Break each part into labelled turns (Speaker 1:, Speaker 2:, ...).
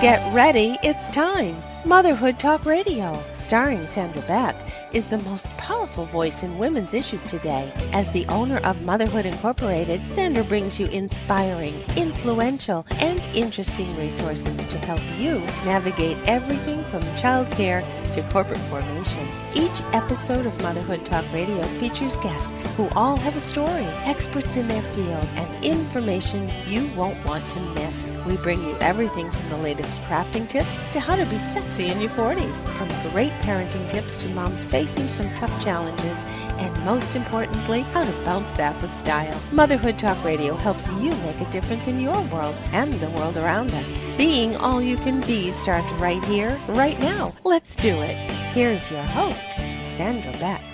Speaker 1: Get ready, it's time. Motherhood Talk Radio, starring Sandra Beck, is the most powerful voice in women's issues today. As the owner of Motherhood Incorporated, Sandra brings you inspiring, influential, and interesting resources to help you navigate everything from childcare to corporate formation. Each episode of Motherhood Talk Radio features guests who all have a story, experts in their field, and information you won't want to miss. We bring you everything from the latest crafting tips to how to be sexy in your 40s, from great parenting tips to moms facing some tough challenges, and most importantly, how to bounce back with style. Motherhood Talk Radio helps you make a difference in your world and the world around us. Being all you can be starts right here, right now. Let's do it. Here's your host, Sandra Beck.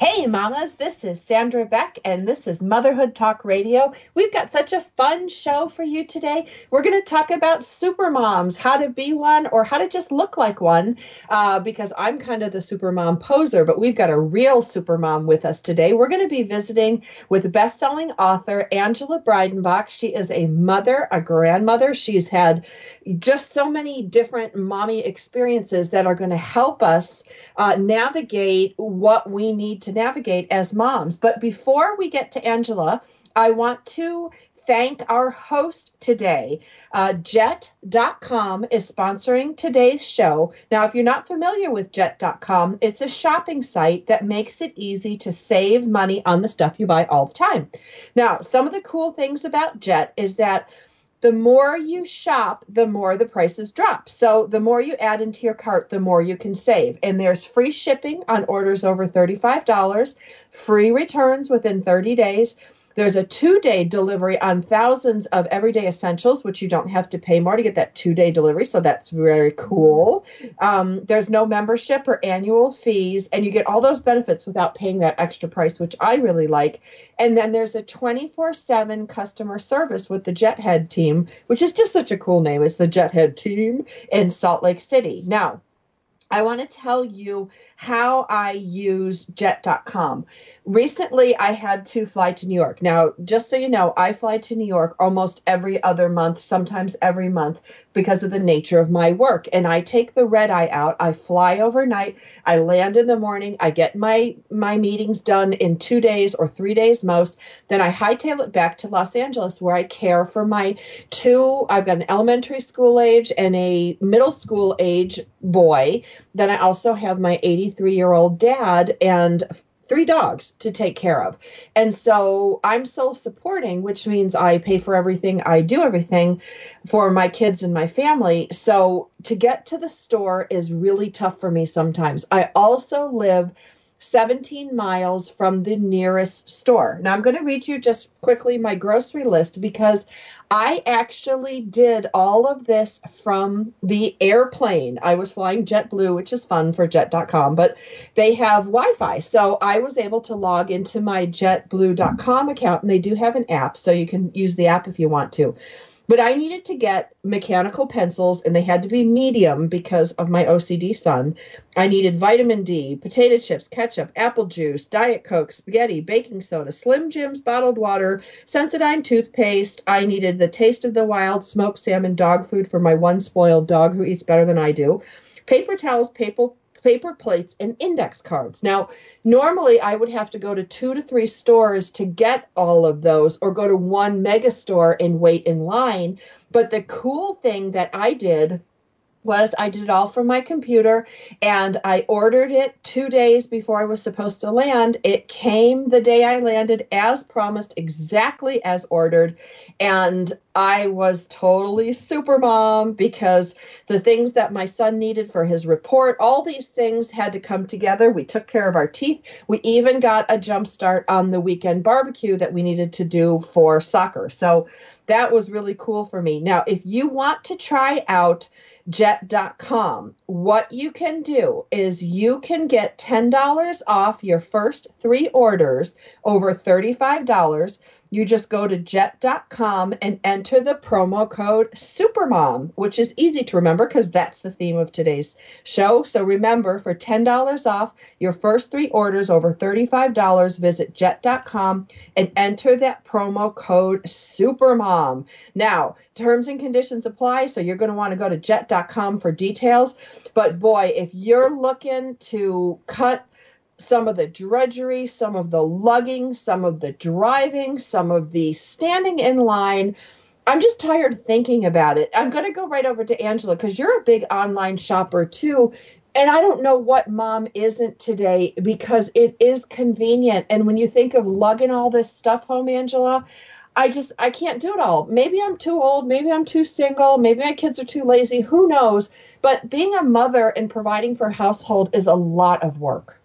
Speaker 2: Hey, mamas, this is Sandra Beck, and this is Motherhood Talk Radio. We've got such a fun show for you today. We're going to talk about super moms, how to be one, or how to just look like one, uh, because I'm kind of the super mom poser, but we've got a real super mom with us today. We're going to be visiting with best selling author Angela Breidenbach. She is a mother, a grandmother. She's had just so many different mommy experiences that are going to help us uh, navigate what we need to to navigate as moms. But before we get to Angela, I want to thank our host today. Uh, Jet.com is sponsoring today's show. Now, if you're not familiar with Jet.com, it's a shopping site that makes it easy to save money on the stuff you buy all the time. Now, some of the cool things about Jet is that the more you shop, the more the prices drop. So the more you add into your cart, the more you can save. And there's free shipping on orders over $35, free returns within 30 days. There's a two day delivery on thousands of everyday essentials, which you don't have to pay more to get that two day delivery. So that's very cool. Um, there's no membership or annual fees, and you get all those benefits without paying that extra price, which I really like. And then there's a 24 7 customer service with the Jethead team, which is just such a cool name. It's the Jethead team in Salt Lake City. Now, I want to tell you how I use jet.com. Recently, I had to fly to New York. Now, just so you know, I fly to New York almost every other month, sometimes every month, because of the nature of my work. And I take the red eye out. I fly overnight. I land in the morning. I get my my meetings done in two days or three days most. Then I hightail it back to Los Angeles, where I care for my two. I've got an elementary school age and a middle school age boy. Then I also have my 83 year old dad and three dogs to take care of. And so I'm self supporting, which means I pay for everything, I do everything for my kids and my family. So to get to the store is really tough for me sometimes. I also live 17 miles from the nearest store. Now, I'm going to read you just quickly my grocery list because I actually did all of this from the airplane. I was flying JetBlue, which is fun for jet.com, but they have Wi Fi. So I was able to log into my jetblue.com account, and they do have an app, so you can use the app if you want to. But I needed to get mechanical pencils, and they had to be medium because of my OCD son. I needed vitamin D, potato chips, ketchup, apple juice, Diet Coke, spaghetti, baking soda, Slim Jims, bottled water, Sensodyne toothpaste. I needed the taste of the wild smoked salmon dog food for my one spoiled dog who eats better than I do. Paper towels, paper paper plates and index cards. Now, normally I would have to go to two to three stores to get all of those or go to one mega store and wait in line. But the cool thing that I did was I did it all from my computer and I ordered it two days before I was supposed to land. It came the day I landed as promised, exactly as ordered. And I was totally super mom because the things that my son needed for his report, all these things had to come together. We took care of our teeth. We even got a jump start on the weekend barbecue that we needed to do for soccer. So that was really cool for me. Now, if you want to try out jet.com, what you can do is you can get $10 off your first three orders over $35 you just go to jet.com and enter the promo code supermom which is easy to remember because that's the theme of today's show. So remember for $10 off your first three orders over $35 visit jet.com and enter that promo code supermom. Now terms and conditions apply so you're going to want to go to jet.com for details. But boy if you're looking to cut some of the drudgery, some of the lugging, some of the driving, some of the standing in line. I'm just tired thinking about it. I'm going to go right over to Angela because you're a big online shopper too. And I don't know what mom isn't today because it is convenient. And when you think of lugging all this stuff home, Angela, I just I can't do it all. Maybe I'm too old, maybe I'm too single, maybe my kids are too lazy, who knows? But being a mother and providing for a household is a lot of work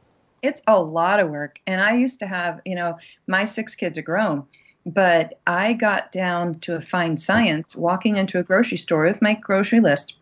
Speaker 3: it's a lot of work. And I used to have, you know, my six kids are grown, but I got down to a fine science walking into a grocery store with my grocery list.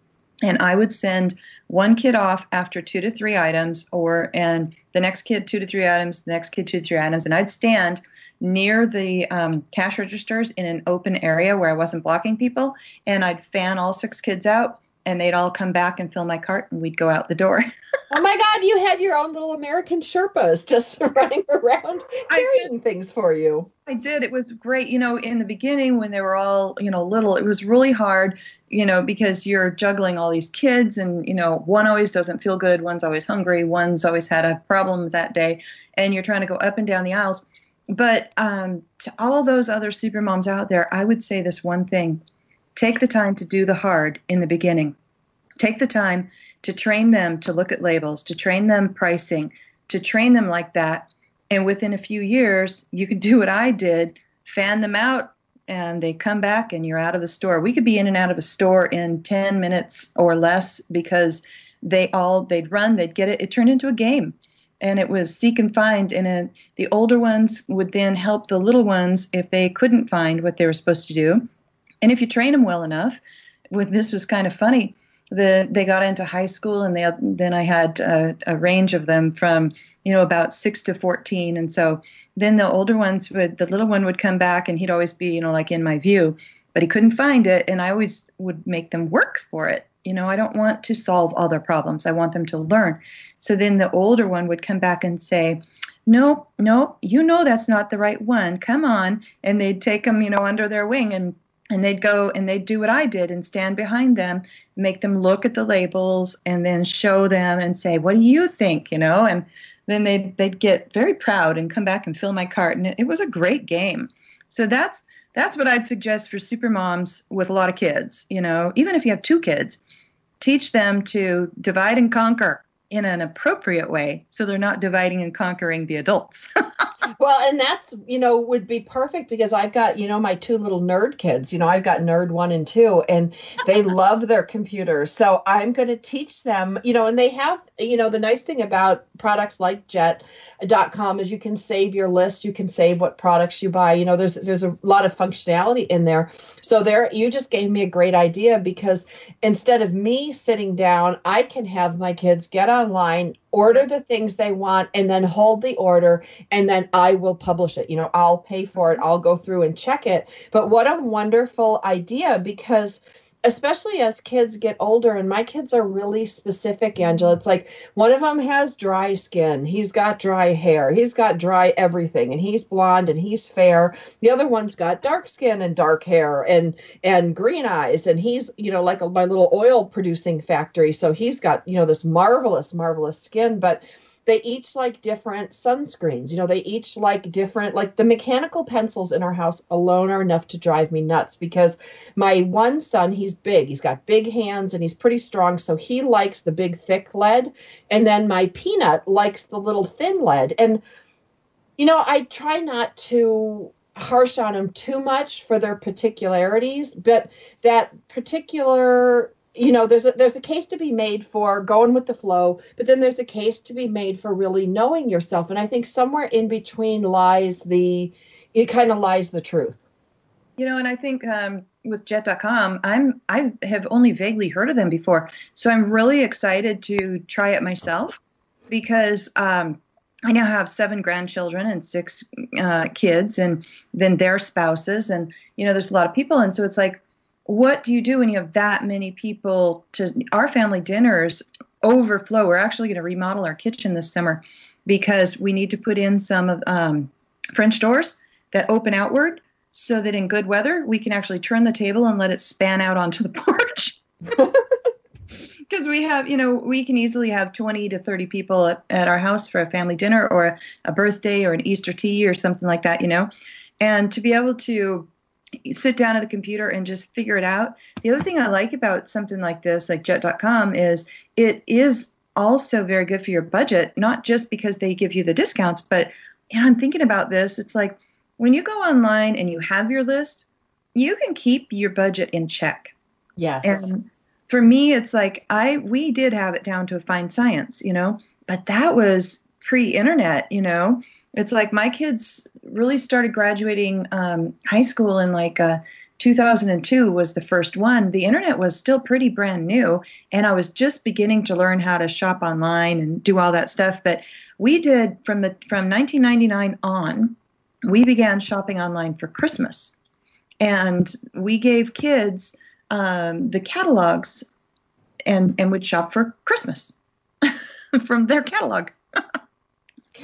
Speaker 3: And I would send one kid off after two to three items, or and the next kid two to three items, the next kid two to three items, and I'd stand near the um, cash registers in an open area where I wasn't blocking people, and I'd fan all six kids out, and they'd all come back and fill my cart and we'd go out the door.
Speaker 2: oh my God, you had your own little American Sherpas just running around carrying things for you.
Speaker 3: I did. It was great. You know, in the beginning when they were all, you know, little, it was really hard, you know, because you're juggling all these kids and, you know, one always doesn't feel good, one's always hungry, one's always had a problem that day, and you're trying to go up and down the aisles. But um, to all those other super moms out there, I would say this one thing Take the time to do the hard in the beginning. Take the time to train them to look at labels, to train them pricing, to train them like that. And within a few years, you could do what I did fan them out, and they come back and you're out of the store. We could be in and out of a store in 10 minutes or less because they all, they'd run, they'd get it. It turned into a game and it was seek and find and the older ones would then help the little ones if they couldn't find what they were supposed to do and if you train them well enough, with this was kind of funny. The, they got into high school, and they, then I had a, a range of them from you know about six to fourteen, and so then the older ones would the little one would come back, and he'd always be you know like in my view, but he couldn't find it, and I always would make them work for it. You know, I don't want to solve all their problems. I want them to learn. So then the older one would come back and say, no, no, you know that's not the right one. Come on. And they'd take them, you know, under their wing and and they'd go and they'd do what I did and stand behind them, make them look at the labels, and then show them and say, "What do you think?" You know, and then they'd they'd get very proud and come back and fill my cart, and it, it was a great game. So that's that's what I'd suggest for super moms with a lot of kids. You know, even if you have two kids, teach them to divide and conquer in an appropriate way, so they're not dividing and conquering the adults.
Speaker 2: well, and that's, you know, would be perfect because I've got, you know, my two little nerd kids. You know, I've got nerd one and two, and they love their computers. So I'm going to teach them, you know, and they have, you know, the nice thing about products like jet.com is you can save your list, you can save what products you buy. You know, there's there's a lot of functionality in there. So there you just gave me a great idea because instead of me sitting down, I can have my kids get online, order the things they want and then hold the order and then I will publish it. You know, I'll pay for it. I'll go through and check it. But what a wonderful idea because especially as kids get older and my kids are really specific angela. It's like one of them has dry skin. He's got dry hair. He's got dry everything and he's blonde and he's fair. The other one's got dark skin and dark hair and and green eyes and he's you know like a, my little oil producing factory. So he's got you know this marvelous marvelous skin. But they each like different sunscreens. You know, they each like different, like the mechanical pencils in our house alone are enough to drive me nuts because my one son, he's big, he's got big hands and he's pretty strong. So he likes the big, thick lead. And then my peanut likes the little thin lead. And, you know, I try not to harsh on them too much for their particularities, but that particular you know there's a there's a case to be made for going with the flow but then there's a case to be made for really knowing yourself. And i think somewhere in between lies the it kind of lies the truth.
Speaker 3: You know and i think um, with jet.com i'm i have only vaguely heard of them before. So i'm really excited to try it myself because um, I now have seven grandchildren and six uh, kids, and then their spouses, and you know, there's a lot of people, and so it's like, what do you do when you have that many people? To our family dinners overflow. We're actually going to remodel our kitchen this summer because we need to put in some of um, French doors that open outward, so that in good weather we can actually turn the table and let it span out onto the porch because we have, you know, we can easily have 20 to 30 people at, at our house for a family dinner or a birthday or an Easter tea or something like that, you know. And to be able to sit down at the computer and just figure it out. The other thing I like about something like this, like jet.com, is it is also very good for your budget, not just because they give you the discounts, but and I'm thinking about this, it's like when you go online and you have your list, you can keep your budget in check.
Speaker 2: Yes.
Speaker 3: And for me, it's like I we did have it down to a fine science, you know, but that was pre-internet, you know. It's like my kids really started graduating um, high school in like uh, 2002 was the first one. The internet was still pretty brand new, and I was just beginning to learn how to shop online and do all that stuff. But we did from the from 1999 on, we began shopping online for Christmas, and we gave kids um, the catalogs and and would shop for Christmas from their catalog.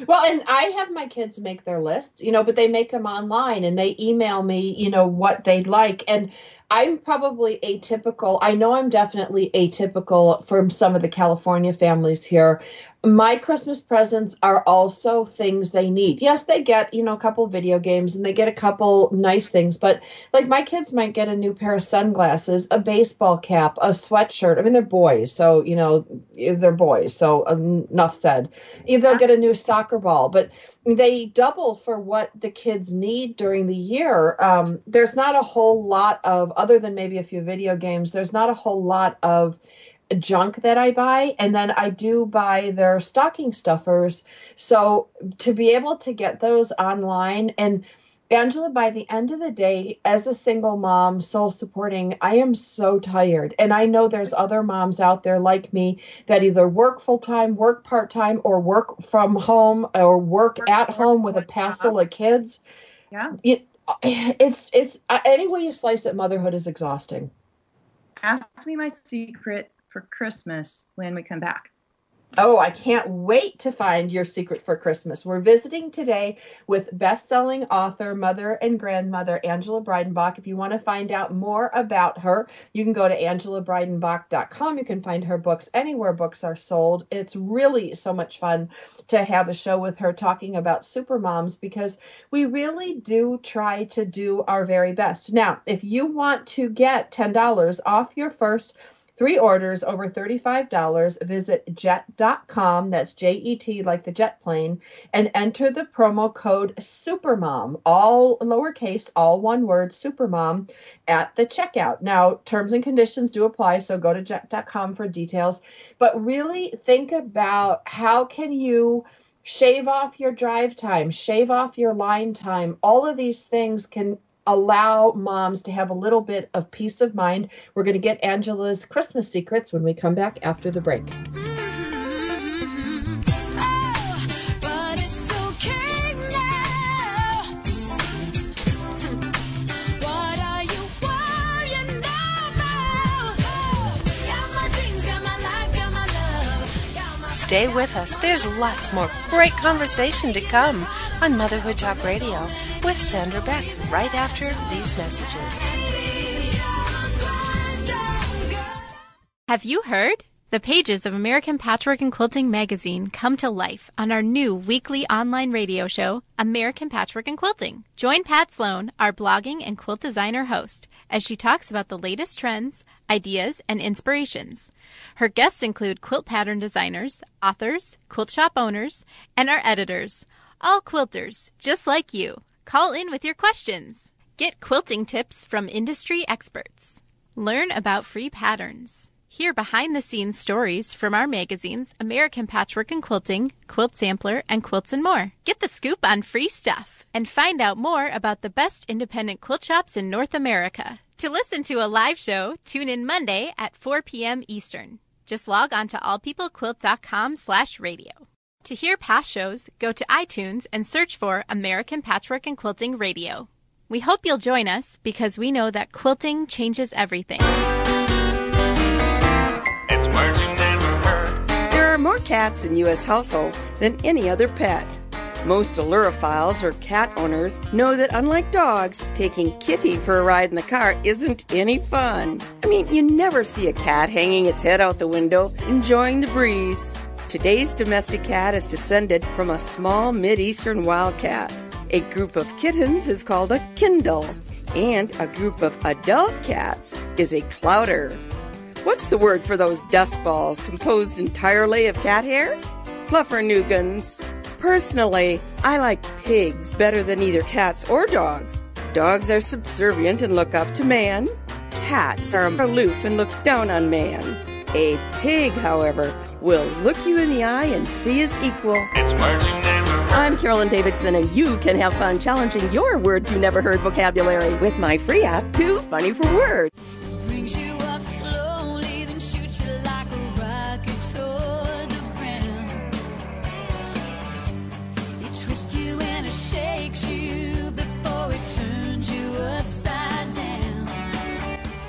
Speaker 2: well, and I have my kids make their lists, you know, but they make them online and they email me, you know, what they'd like. And I'm probably atypical. I know I'm definitely atypical from some of the California families here my Christmas presents are also things they need. Yes, they get, you know, a couple video games and they get a couple nice things, but like my kids might get a new pair of sunglasses, a baseball cap, a sweatshirt. I mean, they're boys, so, you know, they're boys. So um, enough said. They'll get a new soccer ball, but they double for what the kids need during the year. Um, there's not a whole lot of, other than maybe a few video games, there's not a whole lot of junk that I buy, and then I do buy their stocking stuffers. So to be able to get those online and Angela, by the end of the day, as a single mom, sole supporting, I am so tired. And I know there's other moms out there like me that either work full time, work part time, or work from home or work, work at home with a passel of kids.
Speaker 3: Yeah.
Speaker 2: It, it's, it's, any way you slice it, motherhood is exhausting.
Speaker 3: Ask me my secret for Christmas when we come back.
Speaker 2: Oh, I can't wait to find your secret for Christmas. We're visiting today with best-selling author, mother and grandmother Angela Breidenbach. If you want to find out more about her, you can go to angelabreidenbach.com. You can find her books anywhere books are sold. It's really so much fun to have a show with her talking about super moms because we really do try to do our very best. Now, if you want to get $10 off your first Three orders over $35. Visit jet.com, that's J E T like the jet plane, and enter the promo code SUPERMOM, all lowercase, all one word, SUPERMOM, at the checkout. Now, terms and conditions do apply, so go to jet.com for details. But really think about how can you shave off your drive time, shave off your line time. All of these things can allow moms to have a little bit of peace of mind. We're going to get Angela's Christmas secrets when we come back after the break.
Speaker 1: Stay with us. There's lots more great conversation to come on Motherhood Talk Radio with Sandra Beck right after these messages.
Speaker 4: Have you heard? The pages of American Patchwork and Quilting magazine come to life on our new weekly online radio show, American Patchwork and Quilting. Join Pat Sloan, our blogging and quilt designer host, as she talks about the latest trends, ideas, and inspirations. Her guests include quilt pattern designers, authors, quilt shop owners, and our editors, all quilters, just like you. Call in with your questions. Get quilting tips from industry experts. Learn about free patterns. Hear behind the scenes stories from our magazines American Patchwork and Quilting, Quilt Sampler, and Quilts and More. Get the scoop on free stuff and find out more about the best independent quilt shops in North America. To listen to a live show, tune in Monday at 4 p.m. Eastern. Just log on to allpeoplequilt.com slash radio. To hear past shows, go to iTunes and search for American Patchwork and Quilting Radio. We hope you'll join us because we know that quilting changes everything.
Speaker 5: It's words you never heard.
Speaker 6: There are more cats in U.S. households than any other pet. Most Ailurophiles or cat owners know that unlike dogs, taking Kitty for a ride in the car isn't any fun. I mean, you never see a cat hanging its head out the window, enjoying the breeze. Today's domestic cat is descended from a small Mid-Eastern wildcat. A group of kittens is called a kindle, and a group of adult cats is a clouder. What's the word for those dust balls composed entirely of cat hair? Fluffernuggins. Personally, I like pigs better than either cats or dogs. Dogs are subservient and look up to man. Cats are aloof and look down on man. A pig, however, will look you in the eye and see as equal.
Speaker 5: It's words you never heard.
Speaker 6: I'm Carolyn Davidson, and you can have fun challenging your words you never heard vocabulary with my free app, Too Funny for Words.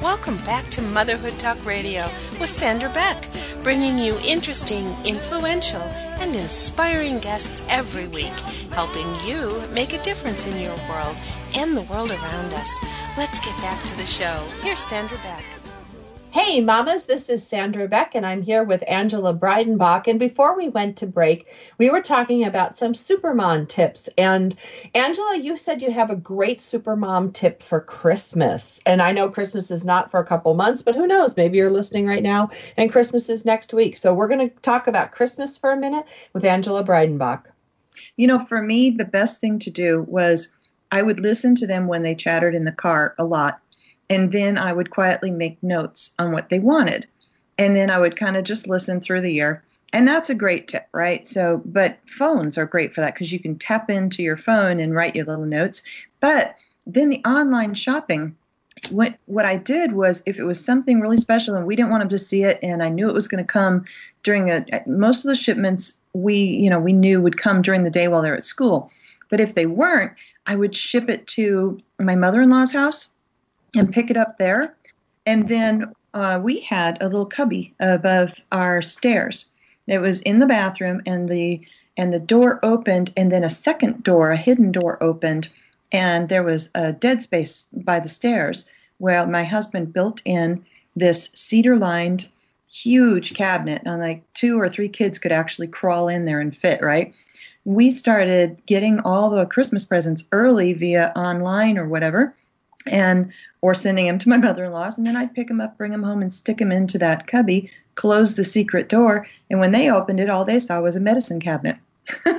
Speaker 1: Welcome back to Motherhood Talk Radio with Sandra Beck, bringing you interesting, influential, and inspiring guests every week, helping you make a difference in your world and the world around us. Let's get back to the show. Here's Sandra Beck.
Speaker 2: Hey, mamas, this is Sandra Beck, and I'm here with Angela Breidenbach. And before we went to break, we were talking about some Supermom tips. And Angela, you said you have a great Supermom tip for Christmas. And I know Christmas is not for a couple months, but who knows? Maybe you're listening right now, and Christmas is next week. So we're going to talk about Christmas for a minute with Angela Breidenbach.
Speaker 3: You know, for me, the best thing to do was I would listen to them when they chattered in the car a lot. And then I would quietly make notes on what they wanted. And then I would kind of just listen through the year. And that's a great tip, right? So, but phones are great for that because you can tap into your phone and write your little notes. But then the online shopping, what what I did was if it was something really special and we didn't want them to see it and I knew it was going to come during a uh, most of the shipments we you know we knew would come during the day while they're at school. But if they weren't, I would ship it to my mother-in-law's house and pick it up there. And then uh, we had a little cubby above our stairs. It was in the bathroom, and the and the door opened, and then a second door, a hidden door, opened, and there was a dead space by the stairs where my husband built in this cedar-lined huge cabinet, and like two or three kids could actually crawl in there and fit. Right. We started getting all the Christmas presents early via online or whatever and or sending them to my mother-in-law's and then i'd pick them up bring them home and stick them into that cubby close the secret door and when they opened it all they saw was a medicine cabinet.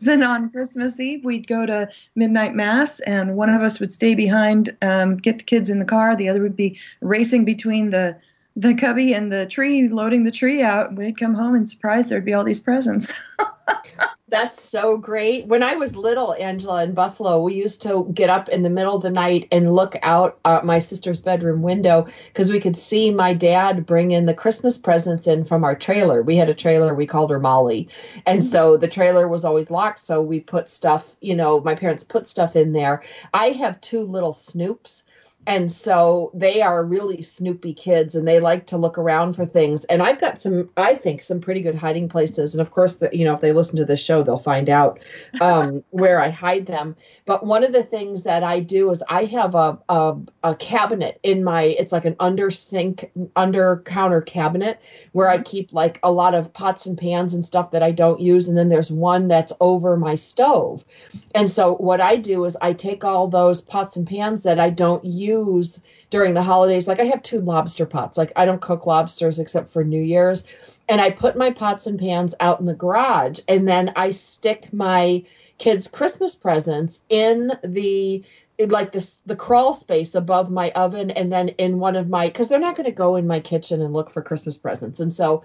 Speaker 3: Then on christmas eve we'd go to midnight mass and one of us would stay behind um, get the kids in the car the other would be racing between the the cubby and the tree loading the tree out. We'd come home and surprise there'd be all these presents
Speaker 2: That's so great. When I was little, Angela, in Buffalo, we used to get up in the middle of the night and look out uh, my sister's bedroom window because we could see my dad bring in the Christmas presents in from our trailer. We had a trailer, we called her Molly. And so the trailer was always locked. So we put stuff, you know, my parents put stuff in there. I have two little Snoops. And so they are really snoopy kids and they like to look around for things. And I've got some, I think, some pretty good hiding places. And of course, the, you know, if they listen to this show, they'll find out um, where I hide them. But one of the things that I do is I have a, a, a cabinet in my, it's like an under sink, under counter cabinet where I keep like a lot of pots and pans and stuff that I don't use. And then there's one that's over my stove. And so what I do is I take all those pots and pans that I don't use use during the holidays. Like I have two lobster pots. Like I don't cook lobsters except for New Year's. And I put my pots and pans out in the garage and then I stick my kids' Christmas presents in the like this the crawl space above my oven and then in one of my because they're not going to go in my kitchen and look for Christmas presents. And so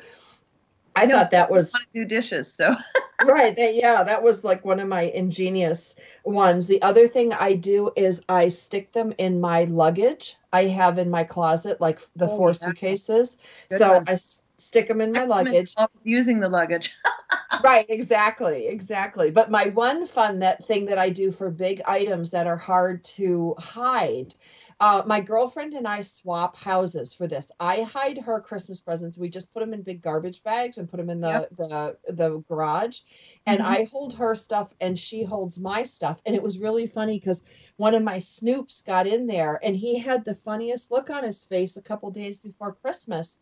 Speaker 2: I
Speaker 3: No,
Speaker 2: thought that was
Speaker 3: do dishes so
Speaker 2: right that, yeah that was like one of my ingenious ones the other thing i do is i stick them in my luggage i have in my closet like the
Speaker 3: Oh,
Speaker 2: four
Speaker 3: yeah.
Speaker 2: suitcases
Speaker 3: Good
Speaker 2: so
Speaker 3: one.
Speaker 2: I, s- stick them in my luggage.
Speaker 3: Using the luggage.
Speaker 2: right exactly exactly but my one fun that thing that i do for big items that are hard to hide uh, my girlfriend and i swap houses for this i hide her christmas presents we just put them in big garbage bags and put them in the
Speaker 3: Yep.
Speaker 2: the, the garage and
Speaker 3: Mhm.
Speaker 2: i hold her stuff and she holds my stuff and it was really funny because one of my snoops got in there and he had the funniest look on his face a couple days before christmas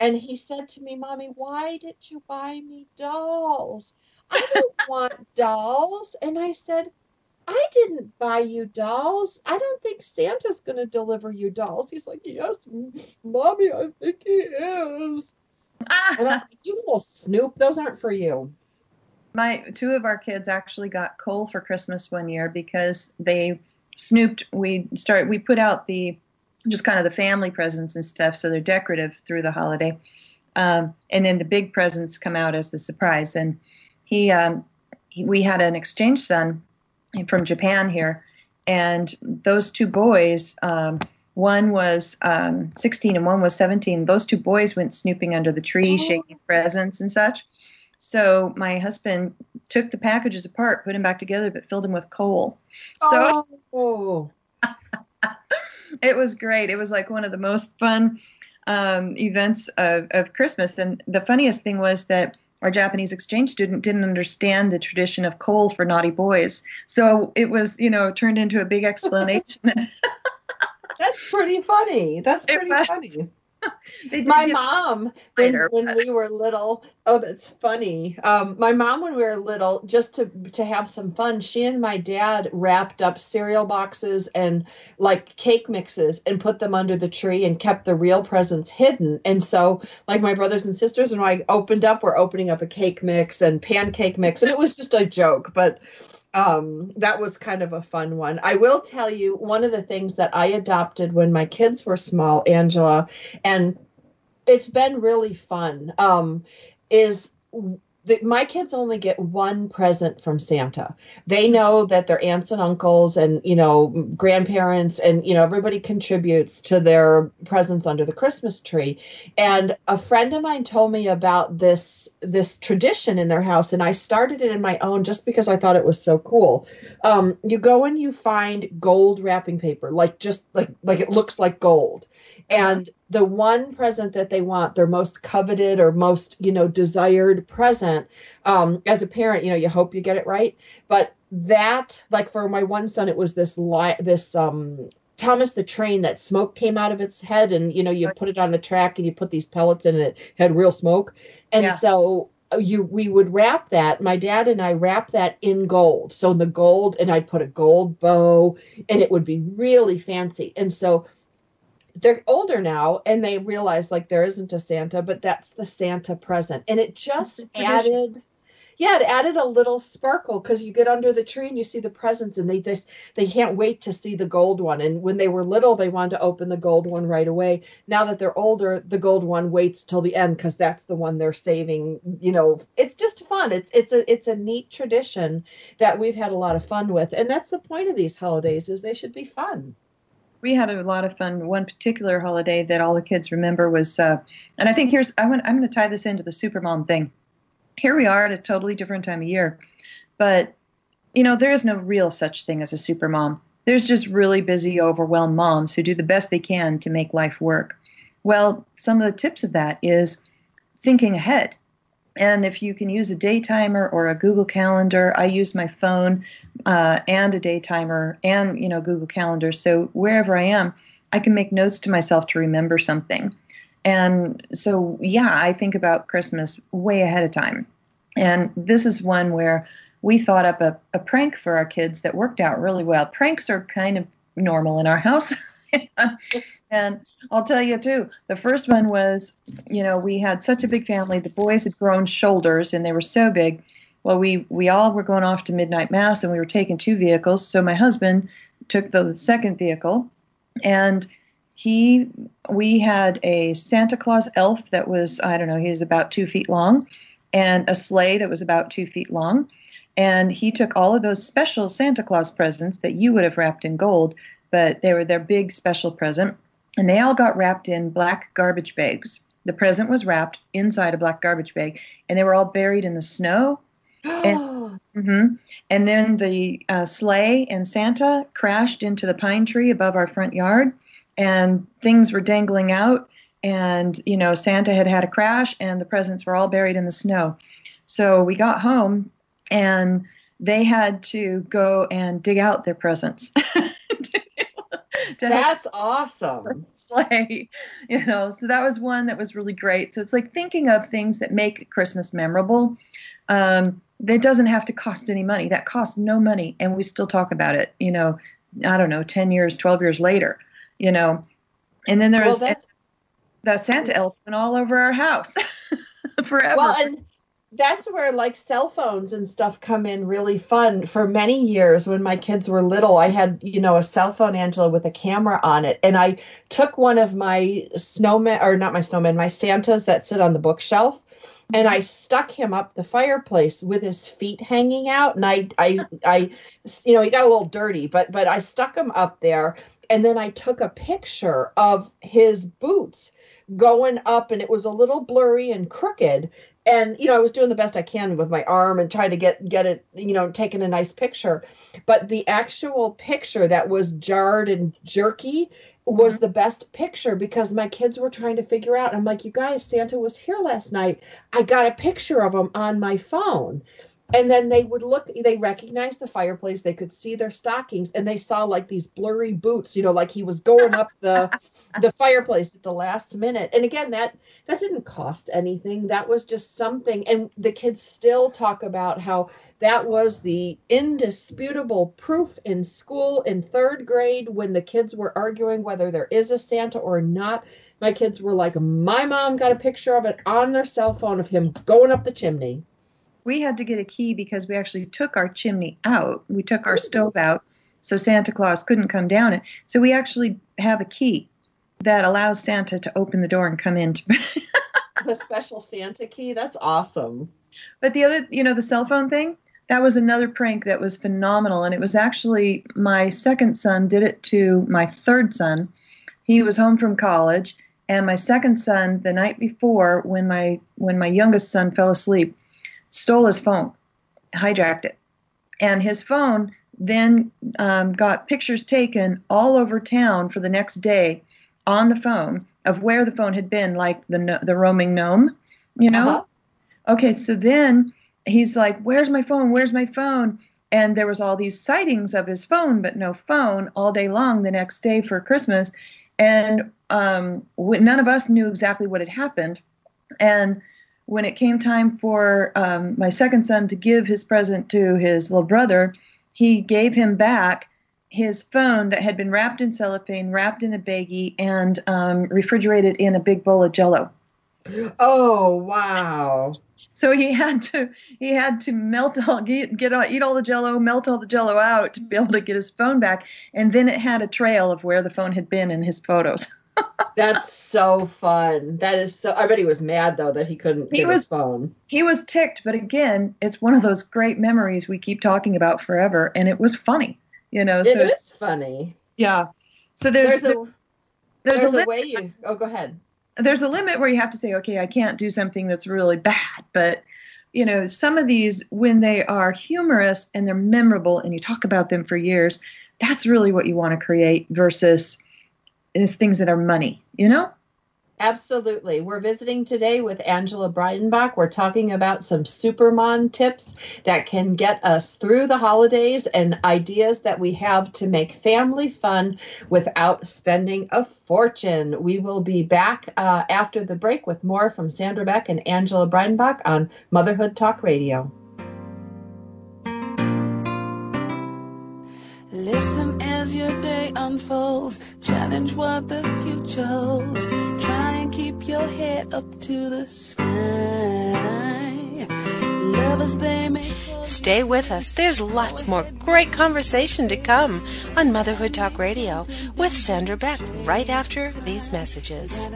Speaker 2: and he said to me, Mommy, why didn't you buy me dolls? I don't want dolls. And I said, I didn't buy you dolls. I don't think Santa's going to deliver you dolls. He's like, Yes, Mommy, I think he is. And I'm You little snoop, those aren't for you.
Speaker 3: my two of our kids actually got coal for Christmas one year because they snooped. We start we put out the just kind of the family presents and stuff, so they're decorative through the holiday, um, and then the big presents come out as the surprise. And he, um, he we had an exchange son from Japan here, and those two boys. Um, one was um, 16 and one was 17. Those two boys went snooping under the tree,
Speaker 2: Oh.
Speaker 3: shaking presents and such. So my husband took the packages apart, put them back together, but filled them with coal. So
Speaker 2: oh,
Speaker 3: it was great. It was like one of the most fun um, events of, of Christmas. And the funniest thing was that our Japanese exchange student didn't understand the tradition of coal for naughty boys. So it was, you know, turned into a big explanation.
Speaker 2: that's pretty funny. That's pretty funny. My mom when,
Speaker 3: later,
Speaker 2: when
Speaker 3: but-
Speaker 2: we were little oh that's funny um, my mom when we were little just to to have some fun she and my dad wrapped up cereal boxes and like cake mixes and put them under the tree and kept the real presents hidden. And so like my brothers and sisters and I opened up we're opening up a cake mix and pancake mix and it was just a joke but um that was kind of a fun one. I will tell you one of the things that i adopted when my kids were small angela and it's been really fun um is the, my kids only get one present from santa. They know that their aunts and uncles and you know grandparents and you know everybody contributes to their presents under the christmas tree. And a friend of mine told me about this this tradition in their house and i started it in my own just because i thought it was so cool. Um, you go and you find gold wrapping paper like just like like it looks like gold. And the one present that they want their most coveted or most you know desired present um, as a parent you know you hope you get it right. But that like for my one son it was this li- this um Thomas the train that smoke came out of its head and you know you put it on the track and you put these pellets in and it had real smoke. And
Speaker 3: Yeah.
Speaker 2: so uh, you we would wrap that my dad and I wrap that in gold. So in the gold and I'd put a gold bow and it would be really fancy. And so they're older now and they realize like there isn't a Santa, but that's the Santa present. And it just
Speaker 3: It's a tradition.
Speaker 2: added yeah, it added a little sparkle because you get under the tree and you see the presents and they just they can't wait to see the gold one. And when they were little, they wanted to open the gold one right away. Now that they're older, the gold one waits till the end because that's the one they're saving. You know, it's just fun. It's it's a it's a neat tradition that we've had a lot of fun with. And that's the point of these holidays is they should be fun.
Speaker 3: We had a lot of fun. One particular holiday that all the kids remember was, uh, and I think here's I want, I'm going to tie this into the supermom thing. Here we are at a totally different time of year, but you know there is no real such thing as a supermom. There's just really busy, overwhelmed moms who do the best they can to make life work. Well, some of the tips of that is thinking ahead. And if you can use a day timer or a Google Calendar, I use my phone uh, and a day timer and you know Google Calendar. So wherever I am, I can make notes to myself to remember something. And so yeah, I think about Christmas way ahead of time. And this is one where we thought up a, a prank for our kids that worked out really well. Pranks are kind of normal in our house. and I'll tell you too, the first one was, you know, we had such a big family. The boys had grown shoulders and they were so big. Well, we, we all were going off to midnight mass and we were taking two vehicles. So my husband took the second vehicle and he we had a Santa Claus elf that was I don't know he was about two feet long, and a sleigh that was about two feet long, and he took all of those special Santa Claus presents that you would have wrapped in gold, but they were their big special present, and they all got wrapped in black garbage bags. The present was wrapped inside a black garbage bag, and they were all buried in the snow. And, hmm and then the uh, sleigh and Santa crashed into the pine tree above our front yard, and things were dangling out. And you know, Santa had had a crash, and the presents were all buried in the snow. So we got home, and they had to go and dig out their presents.
Speaker 2: That's awesome.
Speaker 3: sleigh, you know. So that was one that was really great. So it's like thinking of things that make Christmas memorable. Um, that doesn't have to cost any money. That costs no money, and we still talk about it. You know, I don't know, ten years, twelve years later. You know, and then
Speaker 2: Well,
Speaker 3: there's
Speaker 2: that's
Speaker 3: the Santa elf went all over our house forever.
Speaker 2: well, and that's where like cell phones and stuff come in really fun. For many years, when my kids were little, I had you know a cell phone, Angela, with a camera on it, and I took one of my snowmen or not my snowmen, my Santas that sit on the bookshelf. And I stuck him up the fireplace with his feet hanging out, and I, I, I, you know, he got a little dirty, but but I stuck him up there, and then I took a picture of his boots going up, and it was a little blurry and crooked, and you know i was doing the best i can with my arm and trying to get get it you know taking a nice picture. But the actual picture that was jarred and jerky was mm-hmm. the best picture because my kids were trying to figure out. I'm like you guys santa was here last night. I got a picture of him on my phone and then they would look they recognized the fireplace they could see their stockings and they saw like these blurry boots you know like he was going up the the fireplace at the last minute. And again that that didn't cost anything. That was just something. And the kids still talk about how that was the indisputable proof in school in third grade when the kids were arguing whether there is a santa or not. My kids were like my mom got a picture of it on their cell phone of him going up the chimney
Speaker 3: we had to get a key because we actually took our chimney out. We took our stove out, so Santa Claus couldn't come down it. So we actually have a key that allows Santa to open the door and come in.
Speaker 2: the special santa key that's awesome
Speaker 3: but the other, you know, the cell phone thing, that was another prank that was phenomenal. And it was actually my second son did it to my third son. He was home from college, and my second son, the night before, when my when my youngest son fell asleep, stole his phone, hijacked it, and his phone then um, got pictures taken all over town for the next day on the phone of where the phone had been, like the the roaming gnome, you know.
Speaker 2: Uh-huh.
Speaker 3: Okay, so then he's like, "Where's my phone? Where's my phone?" And there was all these sightings of his phone, but no phone all day long the next day for Christmas, and um, none of us knew exactly what had happened. And when it came time for um, my second son to give his present to his little brother, he gave him back his phone that had been wrapped in cellophane, wrapped in a baggie, and um, refrigerated in a big bowl of Jello.
Speaker 2: oh wow
Speaker 3: So he had to he had to melt all get, get all, eat all the Jello, melt all the Jello out to be able to get his phone back, and then it had a trail of where the phone had been in his photos.
Speaker 2: That's so fun. That is so. I bet he was mad though that he couldn't
Speaker 3: He
Speaker 2: get
Speaker 3: was-
Speaker 2: his phone.
Speaker 3: he was ticked, but again, it's one of those great memories we keep talking about forever, and it was funny, you know.
Speaker 2: It
Speaker 3: So
Speaker 2: is funny.
Speaker 3: yeah. So there's
Speaker 2: There's, a
Speaker 3: there's,
Speaker 2: there's,
Speaker 3: a,
Speaker 2: a, way you. Oh, go ahead.
Speaker 3: there's a limit where you have to say, okay, I can't do something that's really bad, but you know, some of these when they are humorous and they're memorable and you talk about them for years, that's really what you want to create versus is things that are money, you know?
Speaker 2: Absolutely. We're visiting today with Angela Breidenbach. We're talking about some Supermom tips that can get us through the holidays and ideas that we have to make family fun without spending a fortune. We will be back uh, after the break with more from Sandra Beck and Angela Breidenbach on Motherhood Talk Radio.
Speaker 7: As your day unfolds. Challenge what the future holds. Try and keep your head up to the sky. Lovers, they may
Speaker 1: Stay with us. There's lots more great conversation to come on Motherhood Talk Radio with Sandra Beck right after these messages.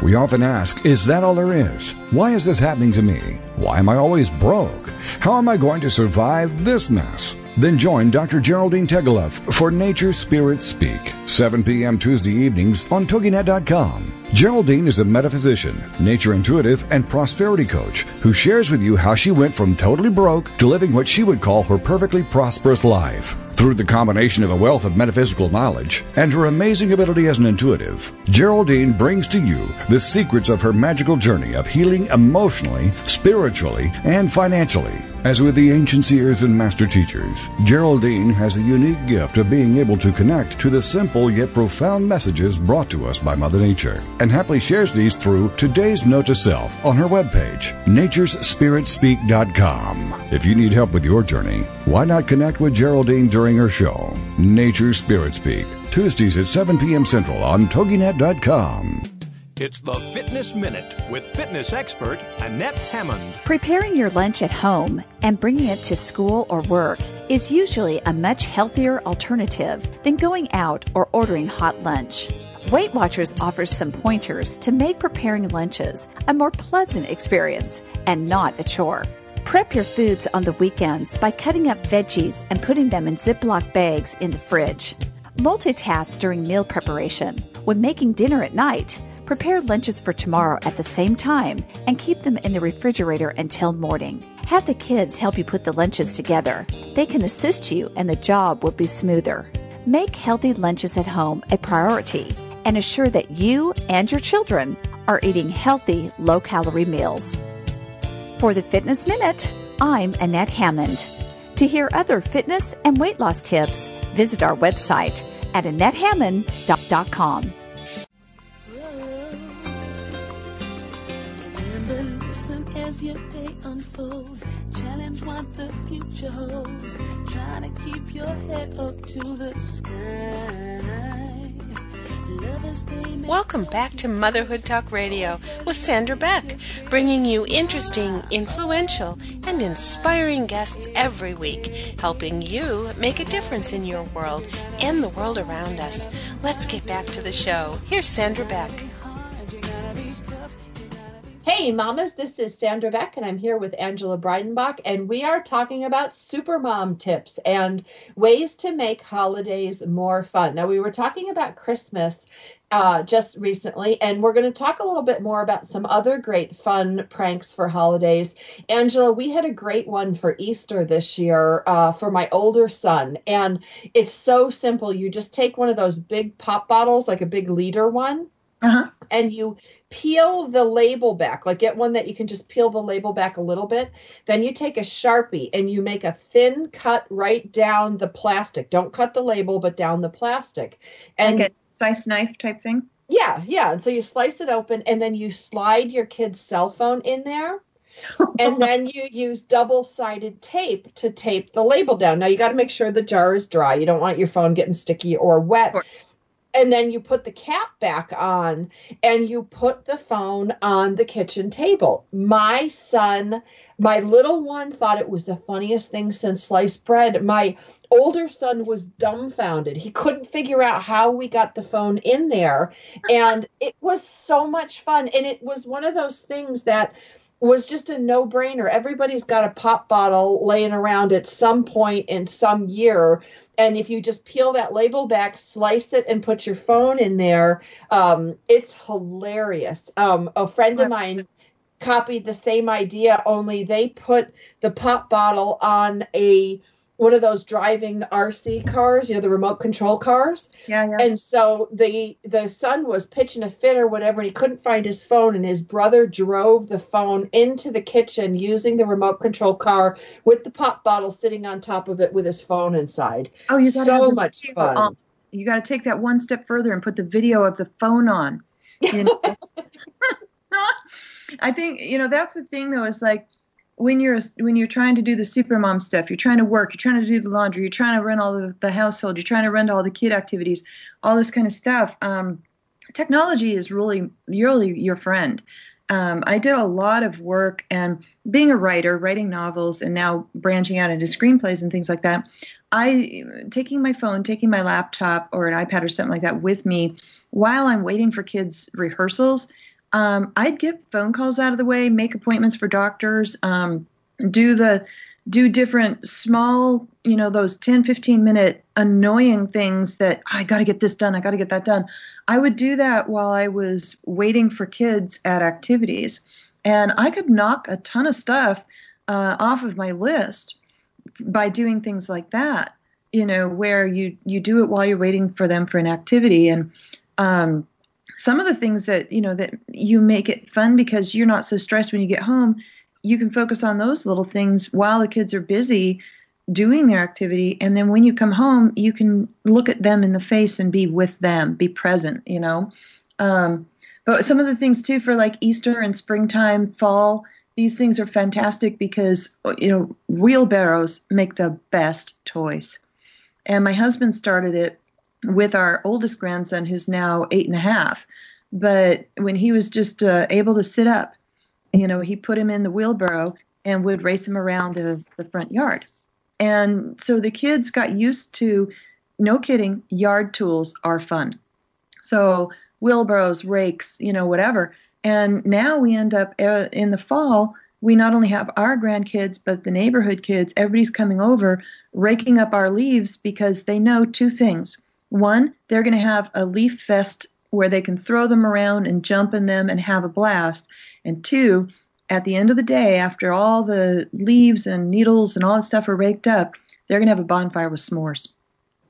Speaker 8: We often ask, is that all there is? Why is this happening to me? Why am I always broke? How am I going to survive this mess? Then join Dr. Geraldine Tegeloff for Nature Spirit Speak, 7 p.m. Tuesday evenings on TogiNet.com. Geraldine is a metaphysician, nature intuitive, and prosperity coach who shares with you how she went from totally broke to living what she would call her perfectly prosperous life. Through the combination of a wealth of metaphysical knowledge and her amazing ability as an intuitive, Geraldine brings to you the secrets of her magical journey of healing emotionally, spiritually, and financially. As with the ancient seers and master teachers, Geraldine has a unique gift of being able to connect to the simple yet profound messages brought to us by Mother Nature, and happily shares these through today's note to self on her webpage, naturespiritspeak.com. If you need help with your journey, why not connect with Geraldine during her show, Nature Spirit Speak, Tuesdays at 7 p.m. Central on TogiNet.com.
Speaker 9: It's the Fitness Minute with fitness expert Annette Hammond.
Speaker 10: Preparing your lunch at home and bringing it to school or work is usually a much healthier alternative than going out or ordering hot lunch. Weight Watchers offers some pointers to make preparing lunches a more pleasant experience and not a chore. Prep your foods on the weekends by cutting up veggies and putting them in Ziploc bags in the fridge. Multitask during meal preparation. When making dinner at night, prepare lunches for tomorrow at the same time and keep them in the refrigerator until morning. Have the kids help you put the lunches together. They can assist you and the job will be smoother. Make healthy lunches at home a priority and assure that you and your children are eating healthy, low calorie meals. For the Fitness Minute, I'm Annette Hammond. To hear other fitness and weight loss tips, visit our website at AnnetteHammond.com.
Speaker 7: As your day unfolds. Challenge what the future holds. Trying to keep your head up to the sky.
Speaker 1: Welcome back to Motherhood Talk Radio with Sandra Beck, bringing you interesting, influential, and inspiring guests every week, helping you make a difference in your world and the world around us. Let's get back to the show. Here's Sandra Beck.
Speaker 2: Hey, mamas, this is Sandra Beck, and I'm here with Angela Breidenbach, and we are talking about supermom tips and ways to make holidays more fun. Now, we were talking about Christmas uh, just recently, and we're going to talk a little bit more about some other great fun pranks for holidays. Angela, we had a great one for Easter this year uh, for my older son, and it's so simple. You just take one of those big pop bottles, like a big liter one
Speaker 3: Uh-huh.
Speaker 2: and you peel the label back like get one that you can just peel the label back a little bit. Then you take a sharpie and you make a thin cut right down the plastic. Don't cut the label but down the plastic. And
Speaker 3: Like a slice knife type thing.
Speaker 2: yeah yeah. And so you slice it open and then you slide your kid's cell phone in there. And then you use double sided tape to tape the label down. Now you got to make sure the jar is dry. You don't want your phone getting sticky or wet and then you put the cap back on and you put the phone on the kitchen table. My son, my little one, thought it was the funniest thing since sliced bread. My older son was dumbfounded. He couldn't figure out how we got the phone in there. And it was so much fun. And it was one of those things that was just a no brainer. Everybody's got a pop bottle laying around at some point in some year. And if you just peel that label back, slice it, and put your phone in there, um, it's hilarious. Um, a friend of mine copied the same idea, only they put the pop bottle on a one of those driving RC cars, you know, the remote control cars.
Speaker 3: Yeah, yeah.
Speaker 2: And so the the son was pitching a fit or whatever, and he couldn't find his phone, and his brother drove the phone into the kitchen using the remote control car with the pop bottle sitting on top of it with his phone inside.
Speaker 3: oh, you got
Speaker 2: so much fun.
Speaker 3: You got to take that one step further and put the video of the phone on. You know? I think you know that's the thing though. Is like when you're when you're trying to do the supermom stuff, you're trying to work, you're trying to do the laundry, you're trying to run all the, the household, you're trying to run all the kid activities, all this kind of stuff. Um, technology is really really your friend. Um, I did a lot of work and being a writer, writing novels, and now branching out into screenplays and things like that. I taking my phone, taking my laptop or an iPad or something like that with me while I'm waiting for kids' rehearsals. Um, I'd get phone calls out of the way, make appointments for doctors, um, do the do different small, you know, those 10, 15 minute annoying things that I got to get this done, I got to get that done. I would do that while I was waiting for kids at activities. And I could knock a ton of stuff uh, off of my list by doing things like that, you know, where you, you do it while you're waiting for them for an activity. And um, some of the things that, you know, that you make it fun because you're not so stressed when you get home you can focus on those little things while the kids are busy doing their activity. And then when you come home you can look at them in the face and be with them be present you know? Um, but some of the things too for like easter and springtime fall these things are fantastic because you know wheelbarrows make the best toys. And my husband started it with our oldest grandson who's now eight and a half but when he was just uh, able to sit up you know, he put him in the wheelbarrow and would race him around the, the front yard. And so the kids got used to, no kidding, yard tools are fun. So wheelbarrows, rakes, you know, whatever. And now we end up uh, in the fall, we not only have our grandkids, but the neighborhood kids, everybody's coming over, raking up our leaves because they know two things. One, they're going to have a leaf fest where they can throw them around and jump in them and have a blast. And two, at the end of the day, after all the leaves and needles and all that stuff are raked up, they're going to have a bonfire with s'mores.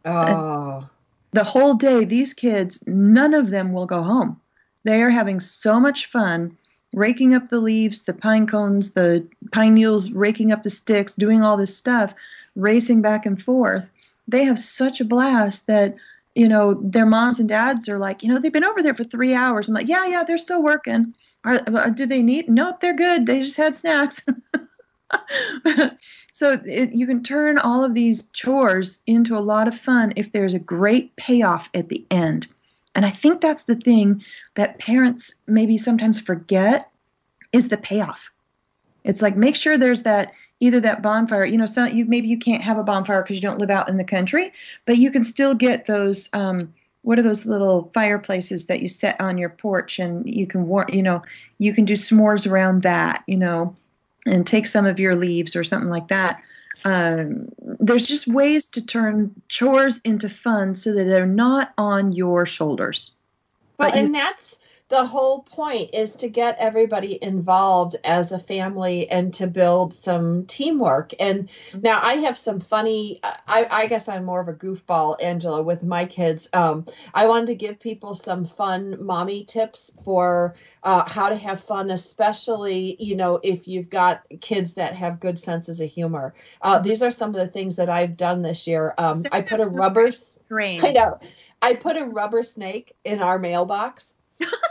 Speaker 2: Oh. And
Speaker 3: the whole day, these kids, none of them will go home. They are having so much fun raking up the leaves, the pine cones, the pine needles, raking up the sticks, doing all this stuff, racing back and forth. They have such a blast that, you know, their moms and dads are like, you know, they've been over there for three hours. I'm like, yeah, yeah, they're still working. Are, uh, do they need? Nope, they're good. They just had snacks. so it, you can turn all of these chores into a lot of fun if there's a great payoff at the end. And I think that's the thing that parents maybe sometimes forget is the payoff. It's like make sure there's that either that bonfire, you know, some you maybe you can't have a bonfire because you don't live out in the country, but you can still get those um, what are those little fireplaces that you set on your porch and you can warm you know you can do s'mores around that you know and take some of your leaves or something like that. Um, there's just ways to turn chores into fun so that they're not on your shoulders.
Speaker 2: Well and that's the whole point is to get everybody involved as a family and to build some teamwork. And mm-hmm. now I have some funny, I, I guess I'm more of a goofball, Angela, with my kids. Um, I wanted to give people some fun mommy tips for uh, how to have fun, especially, you know, if you've got kids that have good senses of humor. Uh, mm-hmm. these are some of the things that I've done this year. Um, I put a rubber, I know, I put a rubber snake in our mailbox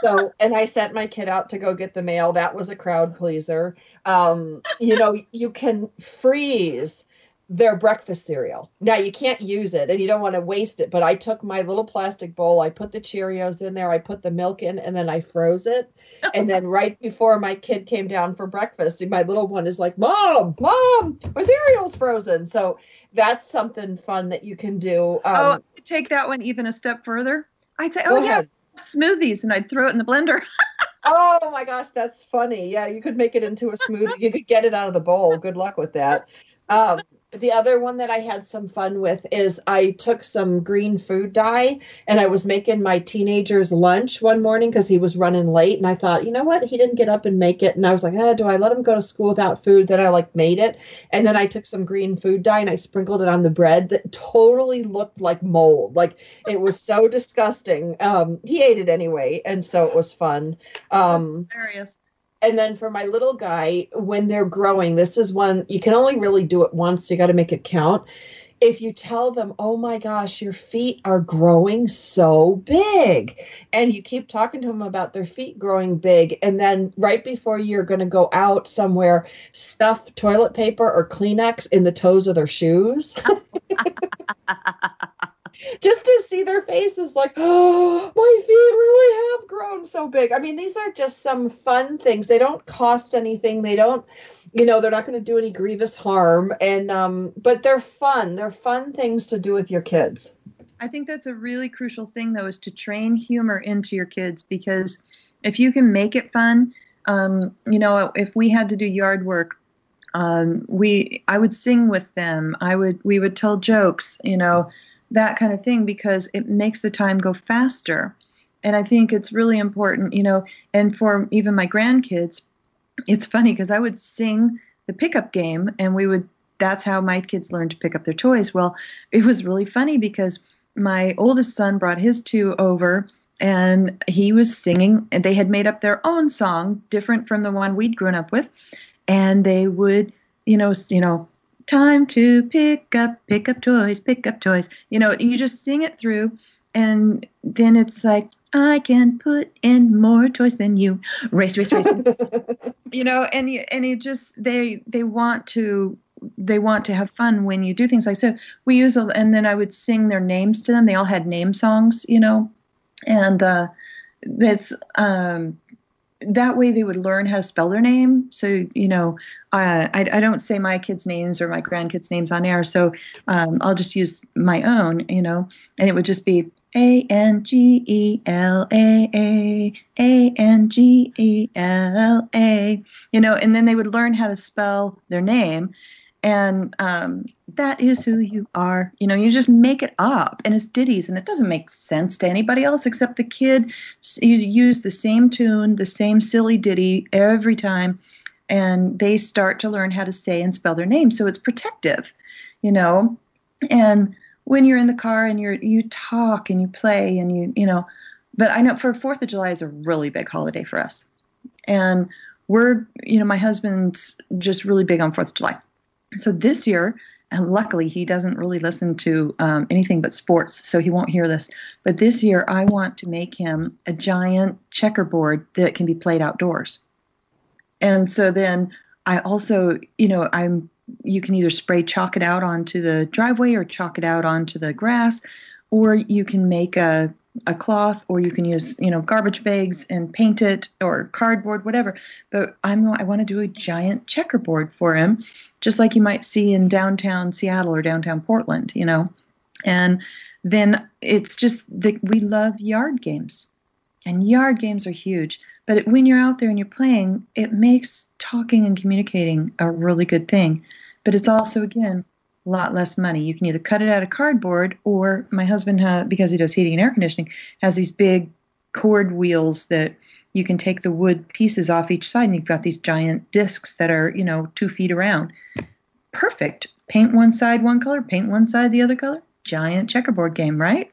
Speaker 2: so and i sent my kid out to go get the mail. That was a crowd pleaser. Um, you know you can freeze their breakfast cereal. Now you can't use it and you don't want to waste it but i took my little plastic bowl i put the cheerios in there i put the milk in and then i froze it. And then right before my kid came down for breakfast my little one is like mom mom my cereal's frozen. So that's something fun that you can do. Um,
Speaker 3: oh take that one even a step further. I'd say oh yeah ahead smoothies and I'd throw it in the blender.
Speaker 2: oh my gosh, that's funny. Yeah, you could make it into a smoothie. You could get it out of the bowl. Good luck with that. Um, the other one that I had some fun with is I took some green food dye and I was making my teenager's lunch one morning because he was running late. And I thought, you know what? He didn't get up and make it. And I was like, eh, do I let him go to school without food? Then I like made it. And then I took some green food dye and I sprinkled it on the bread that totally looked like mold. Like it was so disgusting. Um, he ate it anyway. And so it was fun. Um,
Speaker 3: hilarious
Speaker 2: and then for my little guy when they're growing this is one you can only really do it once you got to make it count. If you tell them oh my gosh your feet are growing so big and you keep talking to them about their feet growing big and then right before you're going to go out somewhere stuff toilet paper or kleenex in the toes of their shoes just to see their faces like, oh, my feet really have grown so big. I mean, these are just some fun things. They don't cost anything. They don't, you know, they're not going to do any grievous harm. And, um, but they're fun. They're fun things to do with your kids.
Speaker 3: I think that's a really crucial thing, though, is to train humor into your kids because if you can make it fun, um, you know, if we had to do yard work, Um, we I would sing with them. I would we would tell jokes, you know, that kind of thing because it makes the time go faster. And I think it's really important, you know, and for even my grandkids, it's funny because I would sing the pickup game and we would that's how my kids learned to pick up their toys. Well, it was really funny because my oldest son brought his two over and he was singing and they had made up their own song different from the one we'd grown up with and they would you know you know time to pick up pick up toys pick up toys. You know you just sing it through and then it's like i can put in more toys than you. Race race race. You know and you and you just they they want to they want to have fun when you do things like so we use a, and then i would sing their names to them. They all had name songs you know and uh, that's um, that way they would learn how to spell their name. So you know, uh, I, I don't say my kids' names or my grandkids' names on air, so um, I'll just use my own. You know, and it would just be A N G E L A A A N G E L A. You know, and then they would learn how to spell their name, and um, that is who you are. You know, you just make it up and it's ditties and it doesn't make sense to anybody else except the kid. You use the same tune, the same silly ditty every time, and they start to learn how to say and spell their name. So it's protective, you know. And when you're in the car and you're you talk and you play and you you know, but I know for Fourth of July is a really big holiday for us, and we're you know my husband's just really big on Fourth of July. So this year and luckily he doesn't really listen to um, anything but sports so he won't hear this but this year i want to make him a giant checkerboard that can be played outdoors and so then i also you know i'm you can either spray chalk it out onto the driveway or chalk it out onto the grass or you can make a a cloth or you can use you know garbage bags and paint it or cardboard whatever. But i'm i want to do a giant checkerboard for him just like you might see in downtown seattle or downtown portland you know? And then it's just that we love yard games and yard games are huge but when you're out there and you're playing it makes talking and communicating a really good thing but it's also again a lot less money. You can either cut it out of cardboard, or my husband, because he does heating and air conditioning, has these big cord wheels that you can take the wood pieces off each side, and you've got these giant discs that are, you know, two feet around. Perfect. Paint one side one color, paint one side the other color. Giant checkerboard game, right?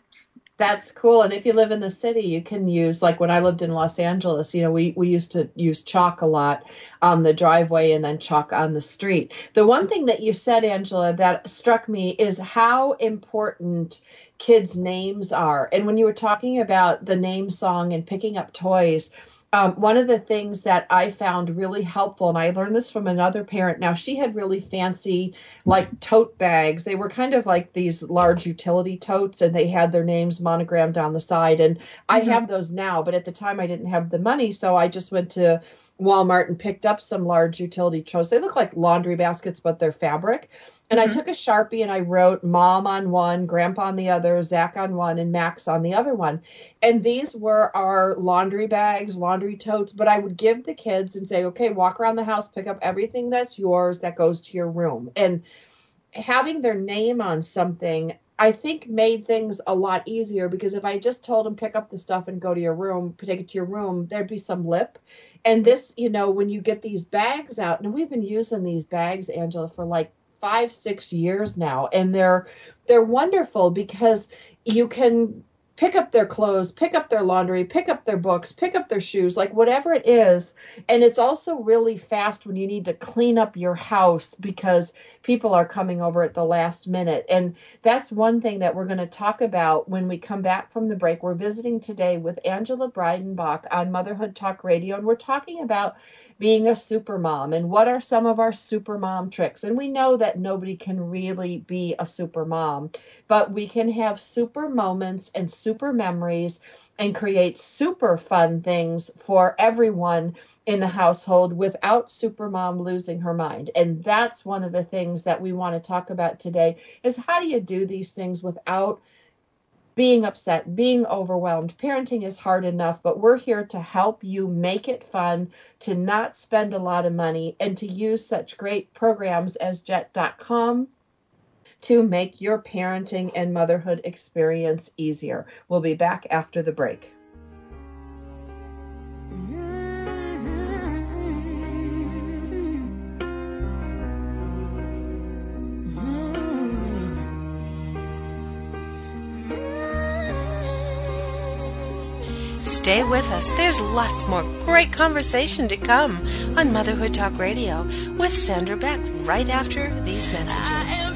Speaker 2: That's cool. And if you live in the city, you can use like when I lived in Los Angeles, you know, we, we used to use chalk a lot on the driveway and then chalk on the street. The one thing that you said, Angela, that struck me is how important kids' names are. And when you were talking about the name song and picking up toys, um, one of the things that I found really helpful, and I learned this from another parent. Now, she had really fancy, like tote bags. They were kind of like these large utility totes, and they had their names monogrammed on the side. And I
Speaker 3: Mm-hmm.
Speaker 2: have those now, but at the time I didn't have the money. So I just went to Walmart and picked up some large utility totes. They look like laundry baskets, but they're fabric. And I
Speaker 3: Mhm.
Speaker 2: took a Sharpie and I wrote mom on one, grandpa on the other, Zach on one, and Max on the other one. And these were our laundry bags, laundry totes. But I would give the kids and say, okay, walk around the house, pick up everything that's yours that goes to your room. And having their name on something, I think made things a lot easier because if I just told them pick up the stuff and go to your room, take it to your room, there'd be some lip. And this, you know, when you get these bags out, and we've been using these bags, Angela, for like five, six years now, and they're they're wonderful because you can pick up their clothes, pick up their laundry, pick up their books, pick up their shoes, like whatever it is. And it's also really fast when you need to clean up your house because people are coming over at the last minute. And that's one thing that we're going to talk about when we come back from the break. We're visiting today with Angela Breidenbach on Motherhood Talk Radio, and we're talking about being a super mom and what are some of our super mom tricks. And we know that nobody can really be a super mom, but we can have super moments and super memories and create super fun things for everyone in the household without supermom losing her mind and that's one of the things that we want to talk about today is how do you do these things without being upset, being overwhelmed. Parenting is hard enough, but we're here to help you make it fun, to not spend a lot of money, and to use such great programs as jet.com to make your parenting and motherhood experience easier. We'll be back after the break.
Speaker 1: Stay with us. There's lots more great conversation to come on Motherhood Talk Radio with Sandra Beck right after these messages.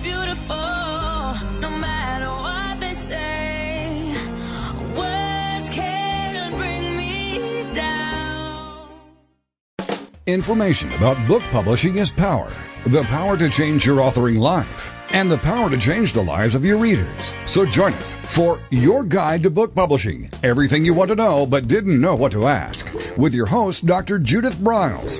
Speaker 8: Information about book publishing is power. The power to change your authoring life and the power to change the lives of your readers. So join us for Your Guide to Book Publishing. Everything you want to know but didn't know what to ask. With your host, Dr. Judith Briles.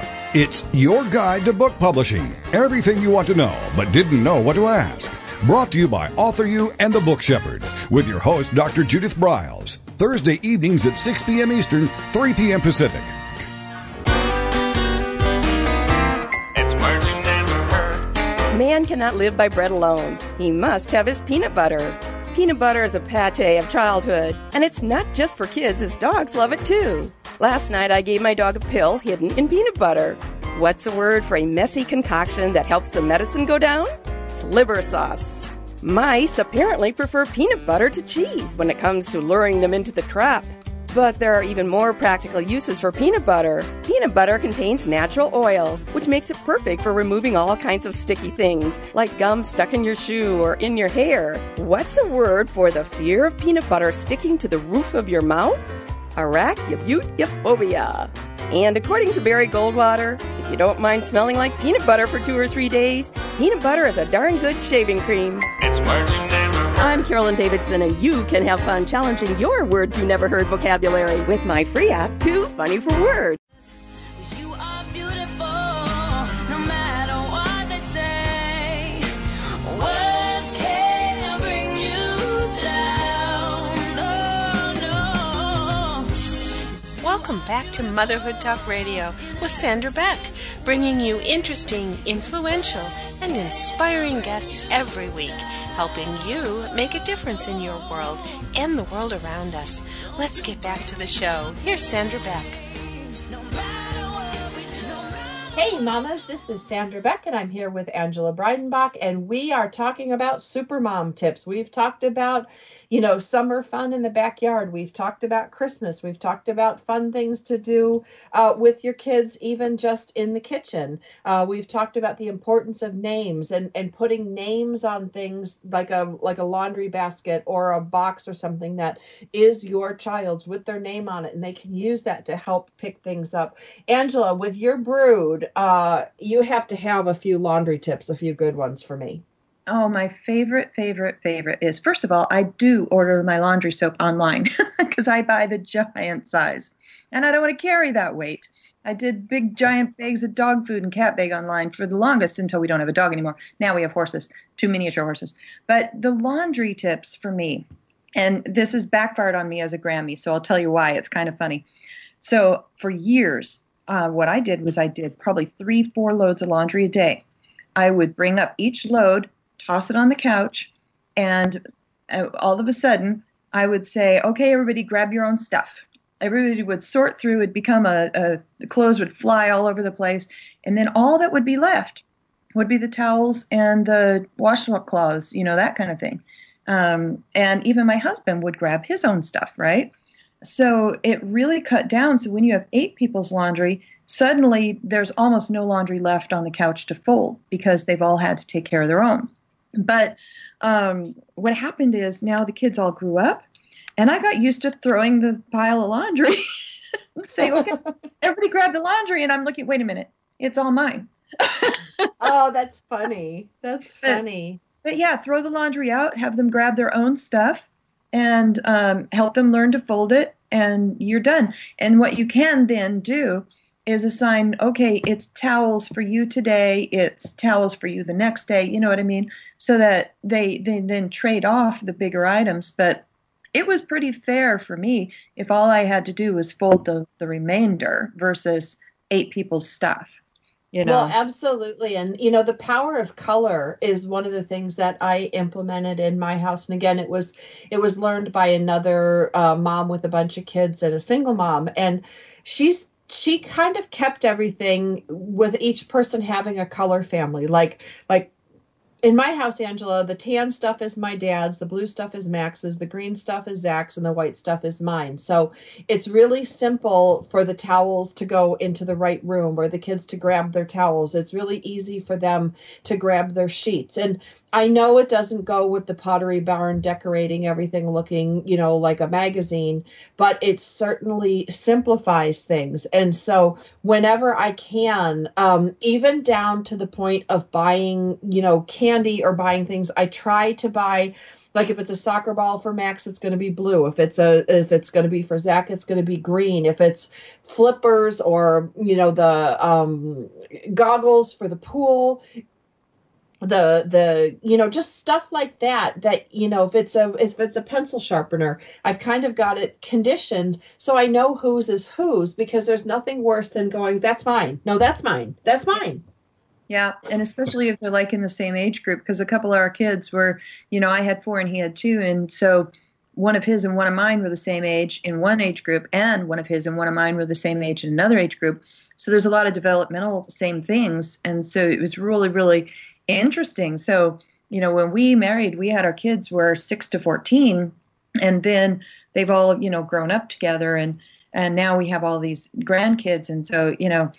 Speaker 8: It's your guide to book publishing. Everything you want to know but didn't know what to ask. Brought to you by AuthorU and the Book Shepherd with your host, Dr. Judith Briles. Thursday evenings at 6 p.m. Eastern, 3 p.m. Pacific.
Speaker 5: It's words you never heard.
Speaker 6: Man cannot live by bread alone. He must have his peanut butter. Peanut butter is a pate of childhood, and it's not just for kids, as dogs love it too. Last night I gave my dog a pill hidden in peanut butter. What's a word for a messy concoction that helps the medicine go down? Sliver sauce. Mice apparently prefer peanut butter to cheese when it comes to luring them into the trap. But there are even more practical uses for peanut butter. Peanut butter contains natural oils, which makes it perfect for removing all kinds of sticky things, like gum stuck in your shoe or in your hair. What's a word for the fear of peanut butter sticking to the roof of your mouth? Arachibutyrophobia. And according to Barry Goldwater, if you don't mind smelling like peanut butter for two or three days, peanut butter is a darn good shaving cream.
Speaker 5: It's words you never heard.
Speaker 6: I'm Carolyn Davidson, and you can have fun challenging your words you never heard vocabulary with my free app, Too Funny for Words.
Speaker 1: Welcome back to Motherhood Talk Radio with Sandra Beck, bringing you interesting, influential, and inspiring guests every week, helping you make a difference in your world and the world around us. Let's get back to the show. Here's Sandra Beck.
Speaker 2: Hey, mamas, this is Sandra Beck, and I'm here with Angela Breidenbach, and we are talking about supermom tips. We've talked about, you know, summer fun in the backyard. We've talked about Christmas. We've talked about fun things to do uh, with your kids, even just in the kitchen. Uh, we've talked about the importance of names and, and putting names on things like a like a laundry basket or a box or something that is your child's with their name on it, and they can use that to help pick things up. Angela, with your brood, uh, you have to have a few laundry tips, a few good ones for me.
Speaker 3: Oh, my favorite, favorite, favorite is first of all, I do order my laundry soap online because I buy the giant size and I don't want to carry that weight. I did big giant bags of dog food and cat bag online for the longest until we don't have a dog anymore. Now we have horses, two miniature horses. But the laundry tips for me, and this has backfired on me as a Grammy, so I'll tell you why. It's kind of funny. So for years, uh, what I did was I did probably three, four loads of laundry a day. I would bring up each load, toss it on the couch, and uh, all of a sudden I would say, "Okay, everybody, grab your own stuff." Everybody would sort through. It'd become a, a the clothes would fly all over the place, and then all that would be left would be the towels and the washcloths, you know, that kind of thing. Um, and even my husband would grab his own stuff, right? So it really cut down. So when you have eight people's laundry, suddenly there's almost no laundry left on the couch to fold because they've all had to take care of their own. But um, what happened is now the kids all grew up And I got used to throwing the pile of laundry. Say, okay, everybody grab the laundry, and I'm looking. Wait a minute, it's all mine.
Speaker 2: oh, that's funny. That's funny.
Speaker 3: But, but, yeah, throw the laundry out. Have them grab their own stuff, and um, help them learn to fold it, and you're done. And what you can then do is a sign okay it's towels for you today it's towels for you the next day you know what i mean? So that they they then trade off the bigger items. But it was pretty fair for me if all i had to do was fold the, the remainder versus eight people's stuff you know?
Speaker 2: Well absolutely. And you know the power of color is one of the things that i implemented in my house. And again it was it was learned by another uh, mom with a bunch of kids and a single mom. And she's she kind of kept everything with each person having a color family like like in my house, Angela, the tan stuff is my dad's, the blue stuff is Max's, the green stuff is Zach's, and the white stuff is mine. So it's really simple for the towels to go into the right room or the kids to grab their towels. It's really easy for them to grab their sheets. And I know it doesn't go with the pottery barn decorating everything looking, you know, like a magazine, but it certainly simplifies things. And so whenever I can, um, even down to the point of buying, you know, candy or buying things, I try to buy like if it's a soccer ball for Max, it's going to be blue. If it's a if it's going to be for Zach, it's going to be green. If it's flippers or you know the um, goggles for the pool, the the you know just stuff like that that you know if it's a if it's a pencil sharpener i've kind of got it conditioned so i know whose is whose because there's nothing worse than going that's mine. No that's mine. That's mine.
Speaker 3: Yeah and especially if they're like in the same age group because a couple of our kids were you know i had four and he had two and so one of his and one of mine were the same age in one age group and one of his and one of mine were the same age in another age group. So there's a lot of developmental same things and so it was really really interesting. So, you know, when we married, we had our kids were six to 14, and then they've all, you know, grown up together and, and now we have all these grandkids. And so, you know,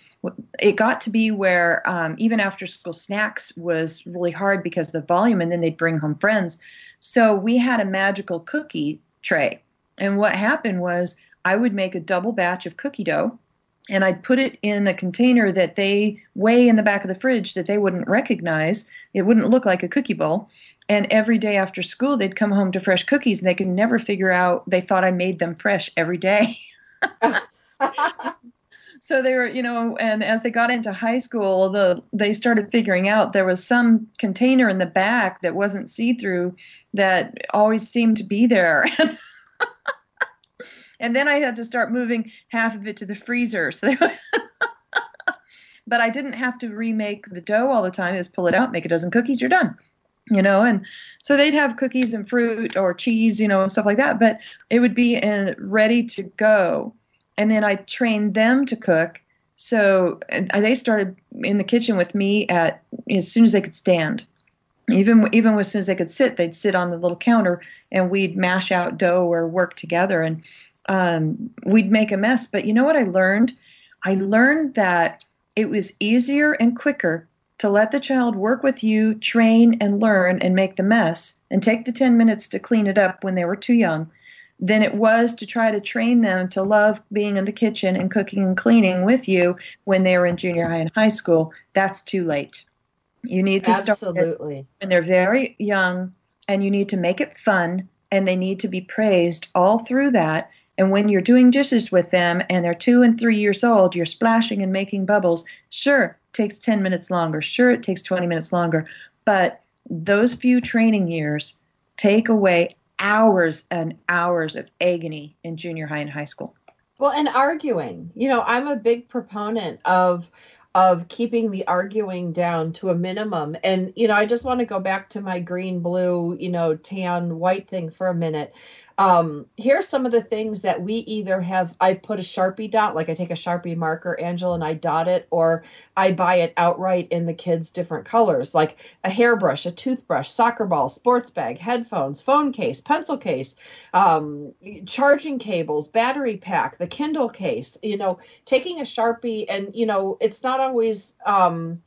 Speaker 3: it got to be where um, even after school snacks was really hard because the volume, and then they'd bring home friends. So we had a magical cookie tray. And what happened was I would make a double batch of cookie dough and I'd put it in a container that they weigh in the back of the fridge that they wouldn't recognize. It wouldn't look like a cookie bowl. And every day after school, they'd come home to fresh cookies, and they could never figure out. They thought I made them fresh every day. so they were, you know, and as they got into high school, the they started figuring out there was some container in the back that wasn't see through that always seemed to be there. and then I had to start moving half of it to the freezer. So but I didn't have to remake the dough all the time. Just pull it out, make a dozen cookies, you're done. You know, and so they'd have cookies and fruit or cheese, you know, and stuff like that. But it would be in, ready to go, and then I trained them to cook. So they started in the kitchen with me at as soon as they could stand even even as soon as they could sit, they'd sit on the little counter and we'd mash out dough or work together. And um, we'd make a mess. But you know what I learned? I learned that it was easier and quicker to let the child work with you, train and learn and make the mess and take the 10 minutes to clean it up when they were too young than it was to try to train them to love being in the kitchen and cooking and cleaning with you when they were in junior high and high school. That's too late. You need to
Speaker 2: Absolutely.
Speaker 3: start when they're very young and you need to make it fun and they need to be praised all through that and when you're doing dishes with them and they're two and three years old, you're splashing and making bubbles. Sure, it takes 10 minutes longer. Sure, it takes 20 minutes longer. But those few training years take away hours and hours of agony in junior high and high school.
Speaker 2: Well, and arguing. You know, I'm a big proponent of of keeping the arguing down to a minimum. And, you know, I just want to go back to my green, blue, you know, tan, white thing for a minute um, here's some of the things that we either have I put a Sharpie dot, like I take a Sharpie marker, Angela, and I dot it, or I buy it outright in the kids' different colors, like a hairbrush, a toothbrush, soccer ball, sports bag, headphones, phone case, pencil case, um, charging cables, battery pack, the Kindle case, you know, taking a Sharpie and, you know, it's not always um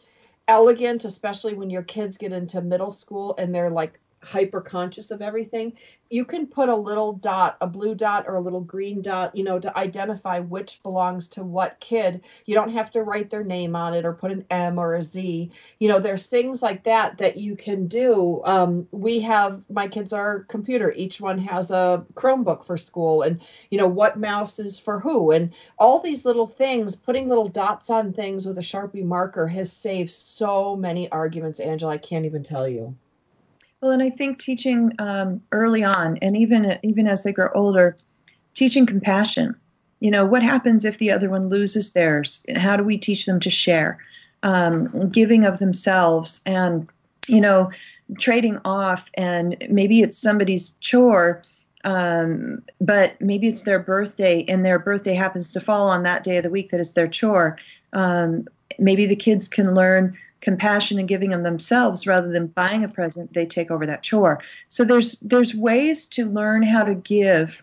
Speaker 2: elegant, especially when your kids get into middle school and they're like hyper conscious of everything, you can put a little dot, a blue dot or a little green dot, you know, to identify which belongs to what kid. You don't have to write their name on it or put an M or a Z. You know, there's things like that that you can do. Um, we have my kids are computer. Each one has a Chromebook for school, and you know what mouse is for who, and all these little things. Putting little dots on things with a Sharpie marker has saved so many arguments, Angela. I can't even tell you.
Speaker 3: Well, and I think teaching um, early on, and even even as they grow older, teaching compassion. You know, what happens if the other one loses theirs? How do we teach them to share? Um, giving of themselves, and you know, trading off. And maybe it's somebody's chore, um, but maybe it's their birthday, and their birthday happens to fall on that day of the week that it's their chore. Um, maybe the kids can learn compassion and giving them themselves rather than buying a present they take over that chore. So there's there's ways to learn how to give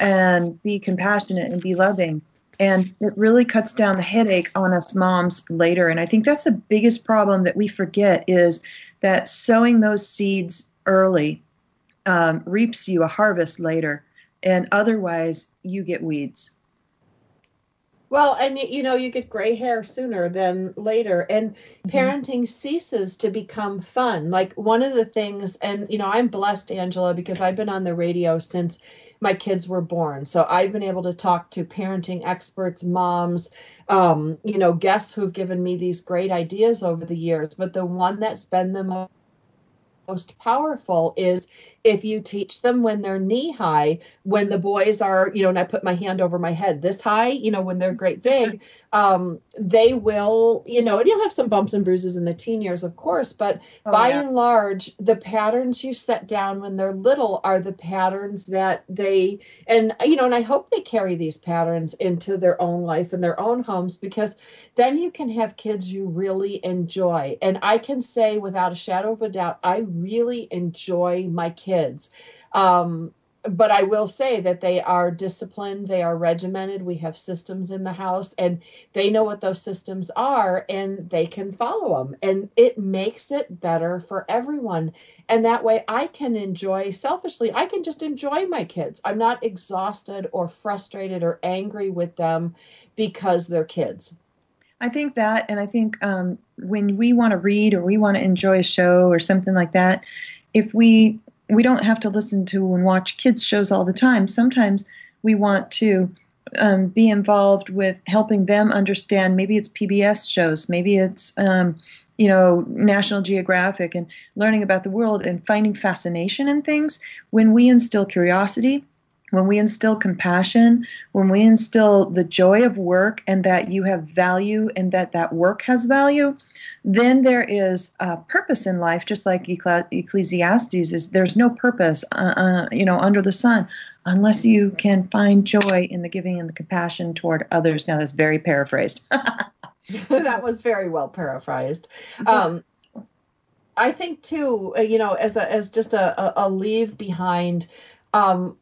Speaker 3: and be compassionate and be loving. And it really cuts down the headache on us moms later. And i think that's the biggest problem that we forget is that sowing those seeds early um, reaps you a harvest later. And otherwise you get weeds
Speaker 2: well, and you know, you get gray hair sooner than later, and
Speaker 3: Mm-hmm.
Speaker 2: parenting ceases to become fun. Like one of the things, and you know, I'm blessed, Angela, because I've been on the radio since my kids were born. So I've been able to talk to parenting experts, moms, um, you know, guests who've given me these great ideas over the years. But the one that's been the mo- most powerful is if you teach them when they're knee high, when the boys are, you know, and I put my hand over my head this high, you know, when they're great big, um, they will, you know, and you'll have some bumps and bruises in the teen years, of course, but
Speaker 3: Oh,
Speaker 2: by
Speaker 3: yeah.
Speaker 2: and large, the patterns you set down when they're little are the patterns that they, and, you know, and I hope they carry these patterns into their own life and their own homes because then you can have kids you really enjoy. And I can say without a shadow of a doubt, I really enjoy my kids. Um, but I will say that they are disciplined, they are regimented. We have systems in the house, and they know what those systems are, and they can follow them. And it makes it better for everyone. And that way, I can enjoy selfishly, I can just enjoy my kids. I'm not exhausted or frustrated or angry with them because they're kids.
Speaker 3: I think that, and I think um, when we want to read or we want to enjoy a show or something like that, if we we don't have to listen to and watch kids shows all the time. Sometimes we want to um, be involved with helping them understand. Maybe it's PBS shows, maybe it's um, you know National Geographic, and learning about the world and finding fascination in things. When we instill curiosity, when we instill compassion, when we instill the joy of work and that you have value and that that work has value, then there is a purpose in life. Just like Ecclesiastes is, there's no purpose, uh, uh, you know, under the sun, unless you can find joy in the giving and the compassion toward others. Now that's very paraphrased.
Speaker 2: that was very well paraphrased. Um, I think too, uh, you know, as a as just a, a, a leave behind, um,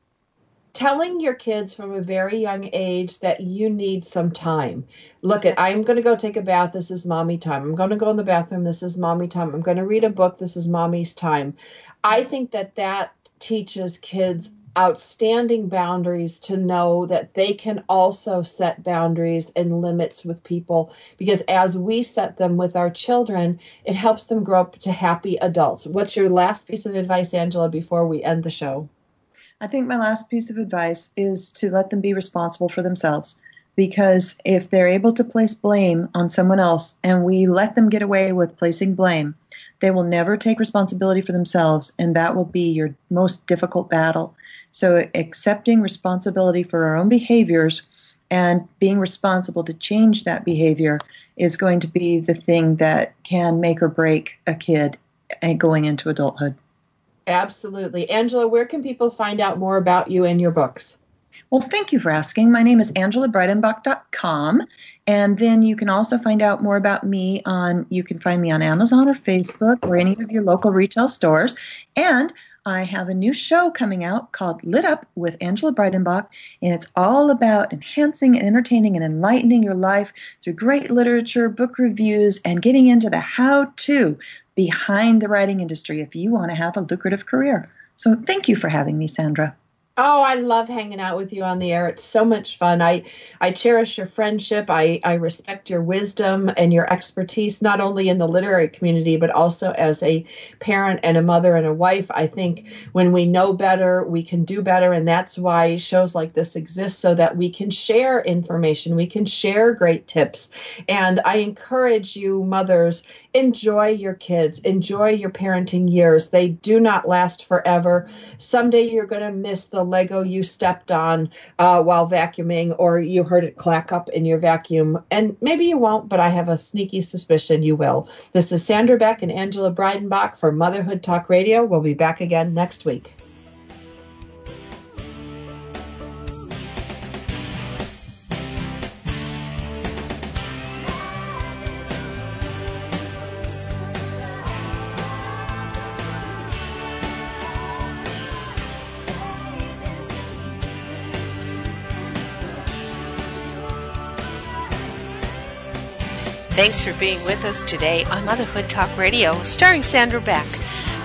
Speaker 2: telling your kids from a very young age that you need some time. Look at, I'm going to go take a bath. This is mommy time. I'm going to go in the bathroom. This is mommy time. I'm going to read a book. This is mommy's time. I think that that teaches kids outstanding boundaries to know that they can also set boundaries and limits with people because as we set them with our children it helps them grow up to happy adults what's your last piece of advice angela before we end the show
Speaker 3: I think my last piece of advice is to let them be responsible for themselves. Because if they're able to place blame on someone else and we let them get away with placing blame, they will never take responsibility for themselves, and that will be your most difficult battle. So, accepting responsibility for our own behaviors and being responsible to change that behavior is going to be the thing that can make or break a kid going into adulthood.
Speaker 2: Absolutely angela where can people find out more about you and your books
Speaker 3: Well, thank you for asking. My name is AngelaBreidenbach.com. And then you can also find out more about me on, you can find me on Amazon or Facebook or any of your local retail stores. And I have a new show coming out called Lit Up with Angela Breidenbach, and it's all about enhancing and entertaining and enlightening your life through great literature, book reviews, and getting into the how to. Behind the writing industry if you want to have a lucrative career. So thank you for having me, Sandra.
Speaker 2: Oh, I love hanging out with you on the air. It's so much fun. I, I cherish your friendship. I, I respect your wisdom and your expertise, not only in the literary community, but also as a parent and a mother and a wife. I think when we know better, we can do better. And that's why shows like this exist so that we can share information, we can share great tips. And I encourage you, mothers, enjoy your kids, enjoy your parenting years. They do not last forever. Someday you're going to miss the Lego you stepped on uh, while vacuuming, or you heard it clack up in your vacuum. And maybe you won't, but I have a sneaky suspicion you will. This is Sandra Beck and Angela Breidenbach for Motherhood Talk Radio. We'll be back again next week.
Speaker 1: Thanks for being with us today on Motherhood Talk Radio, starring Sandra Beck.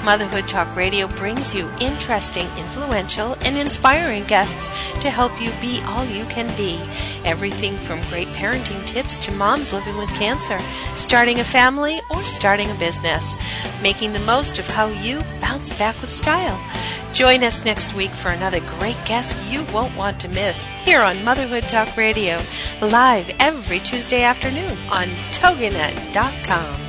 Speaker 1: Motherhood Talk Radio brings you interesting, influential, and inspiring guests to help you be all you can be. Everything from great parenting tips to moms living with cancer, starting a family, or starting a business, making the most of how you bounce back with style. Join us next week for another great guest you won't want to miss here on Motherhood Talk Radio, live every Tuesday afternoon on TogiNet.com.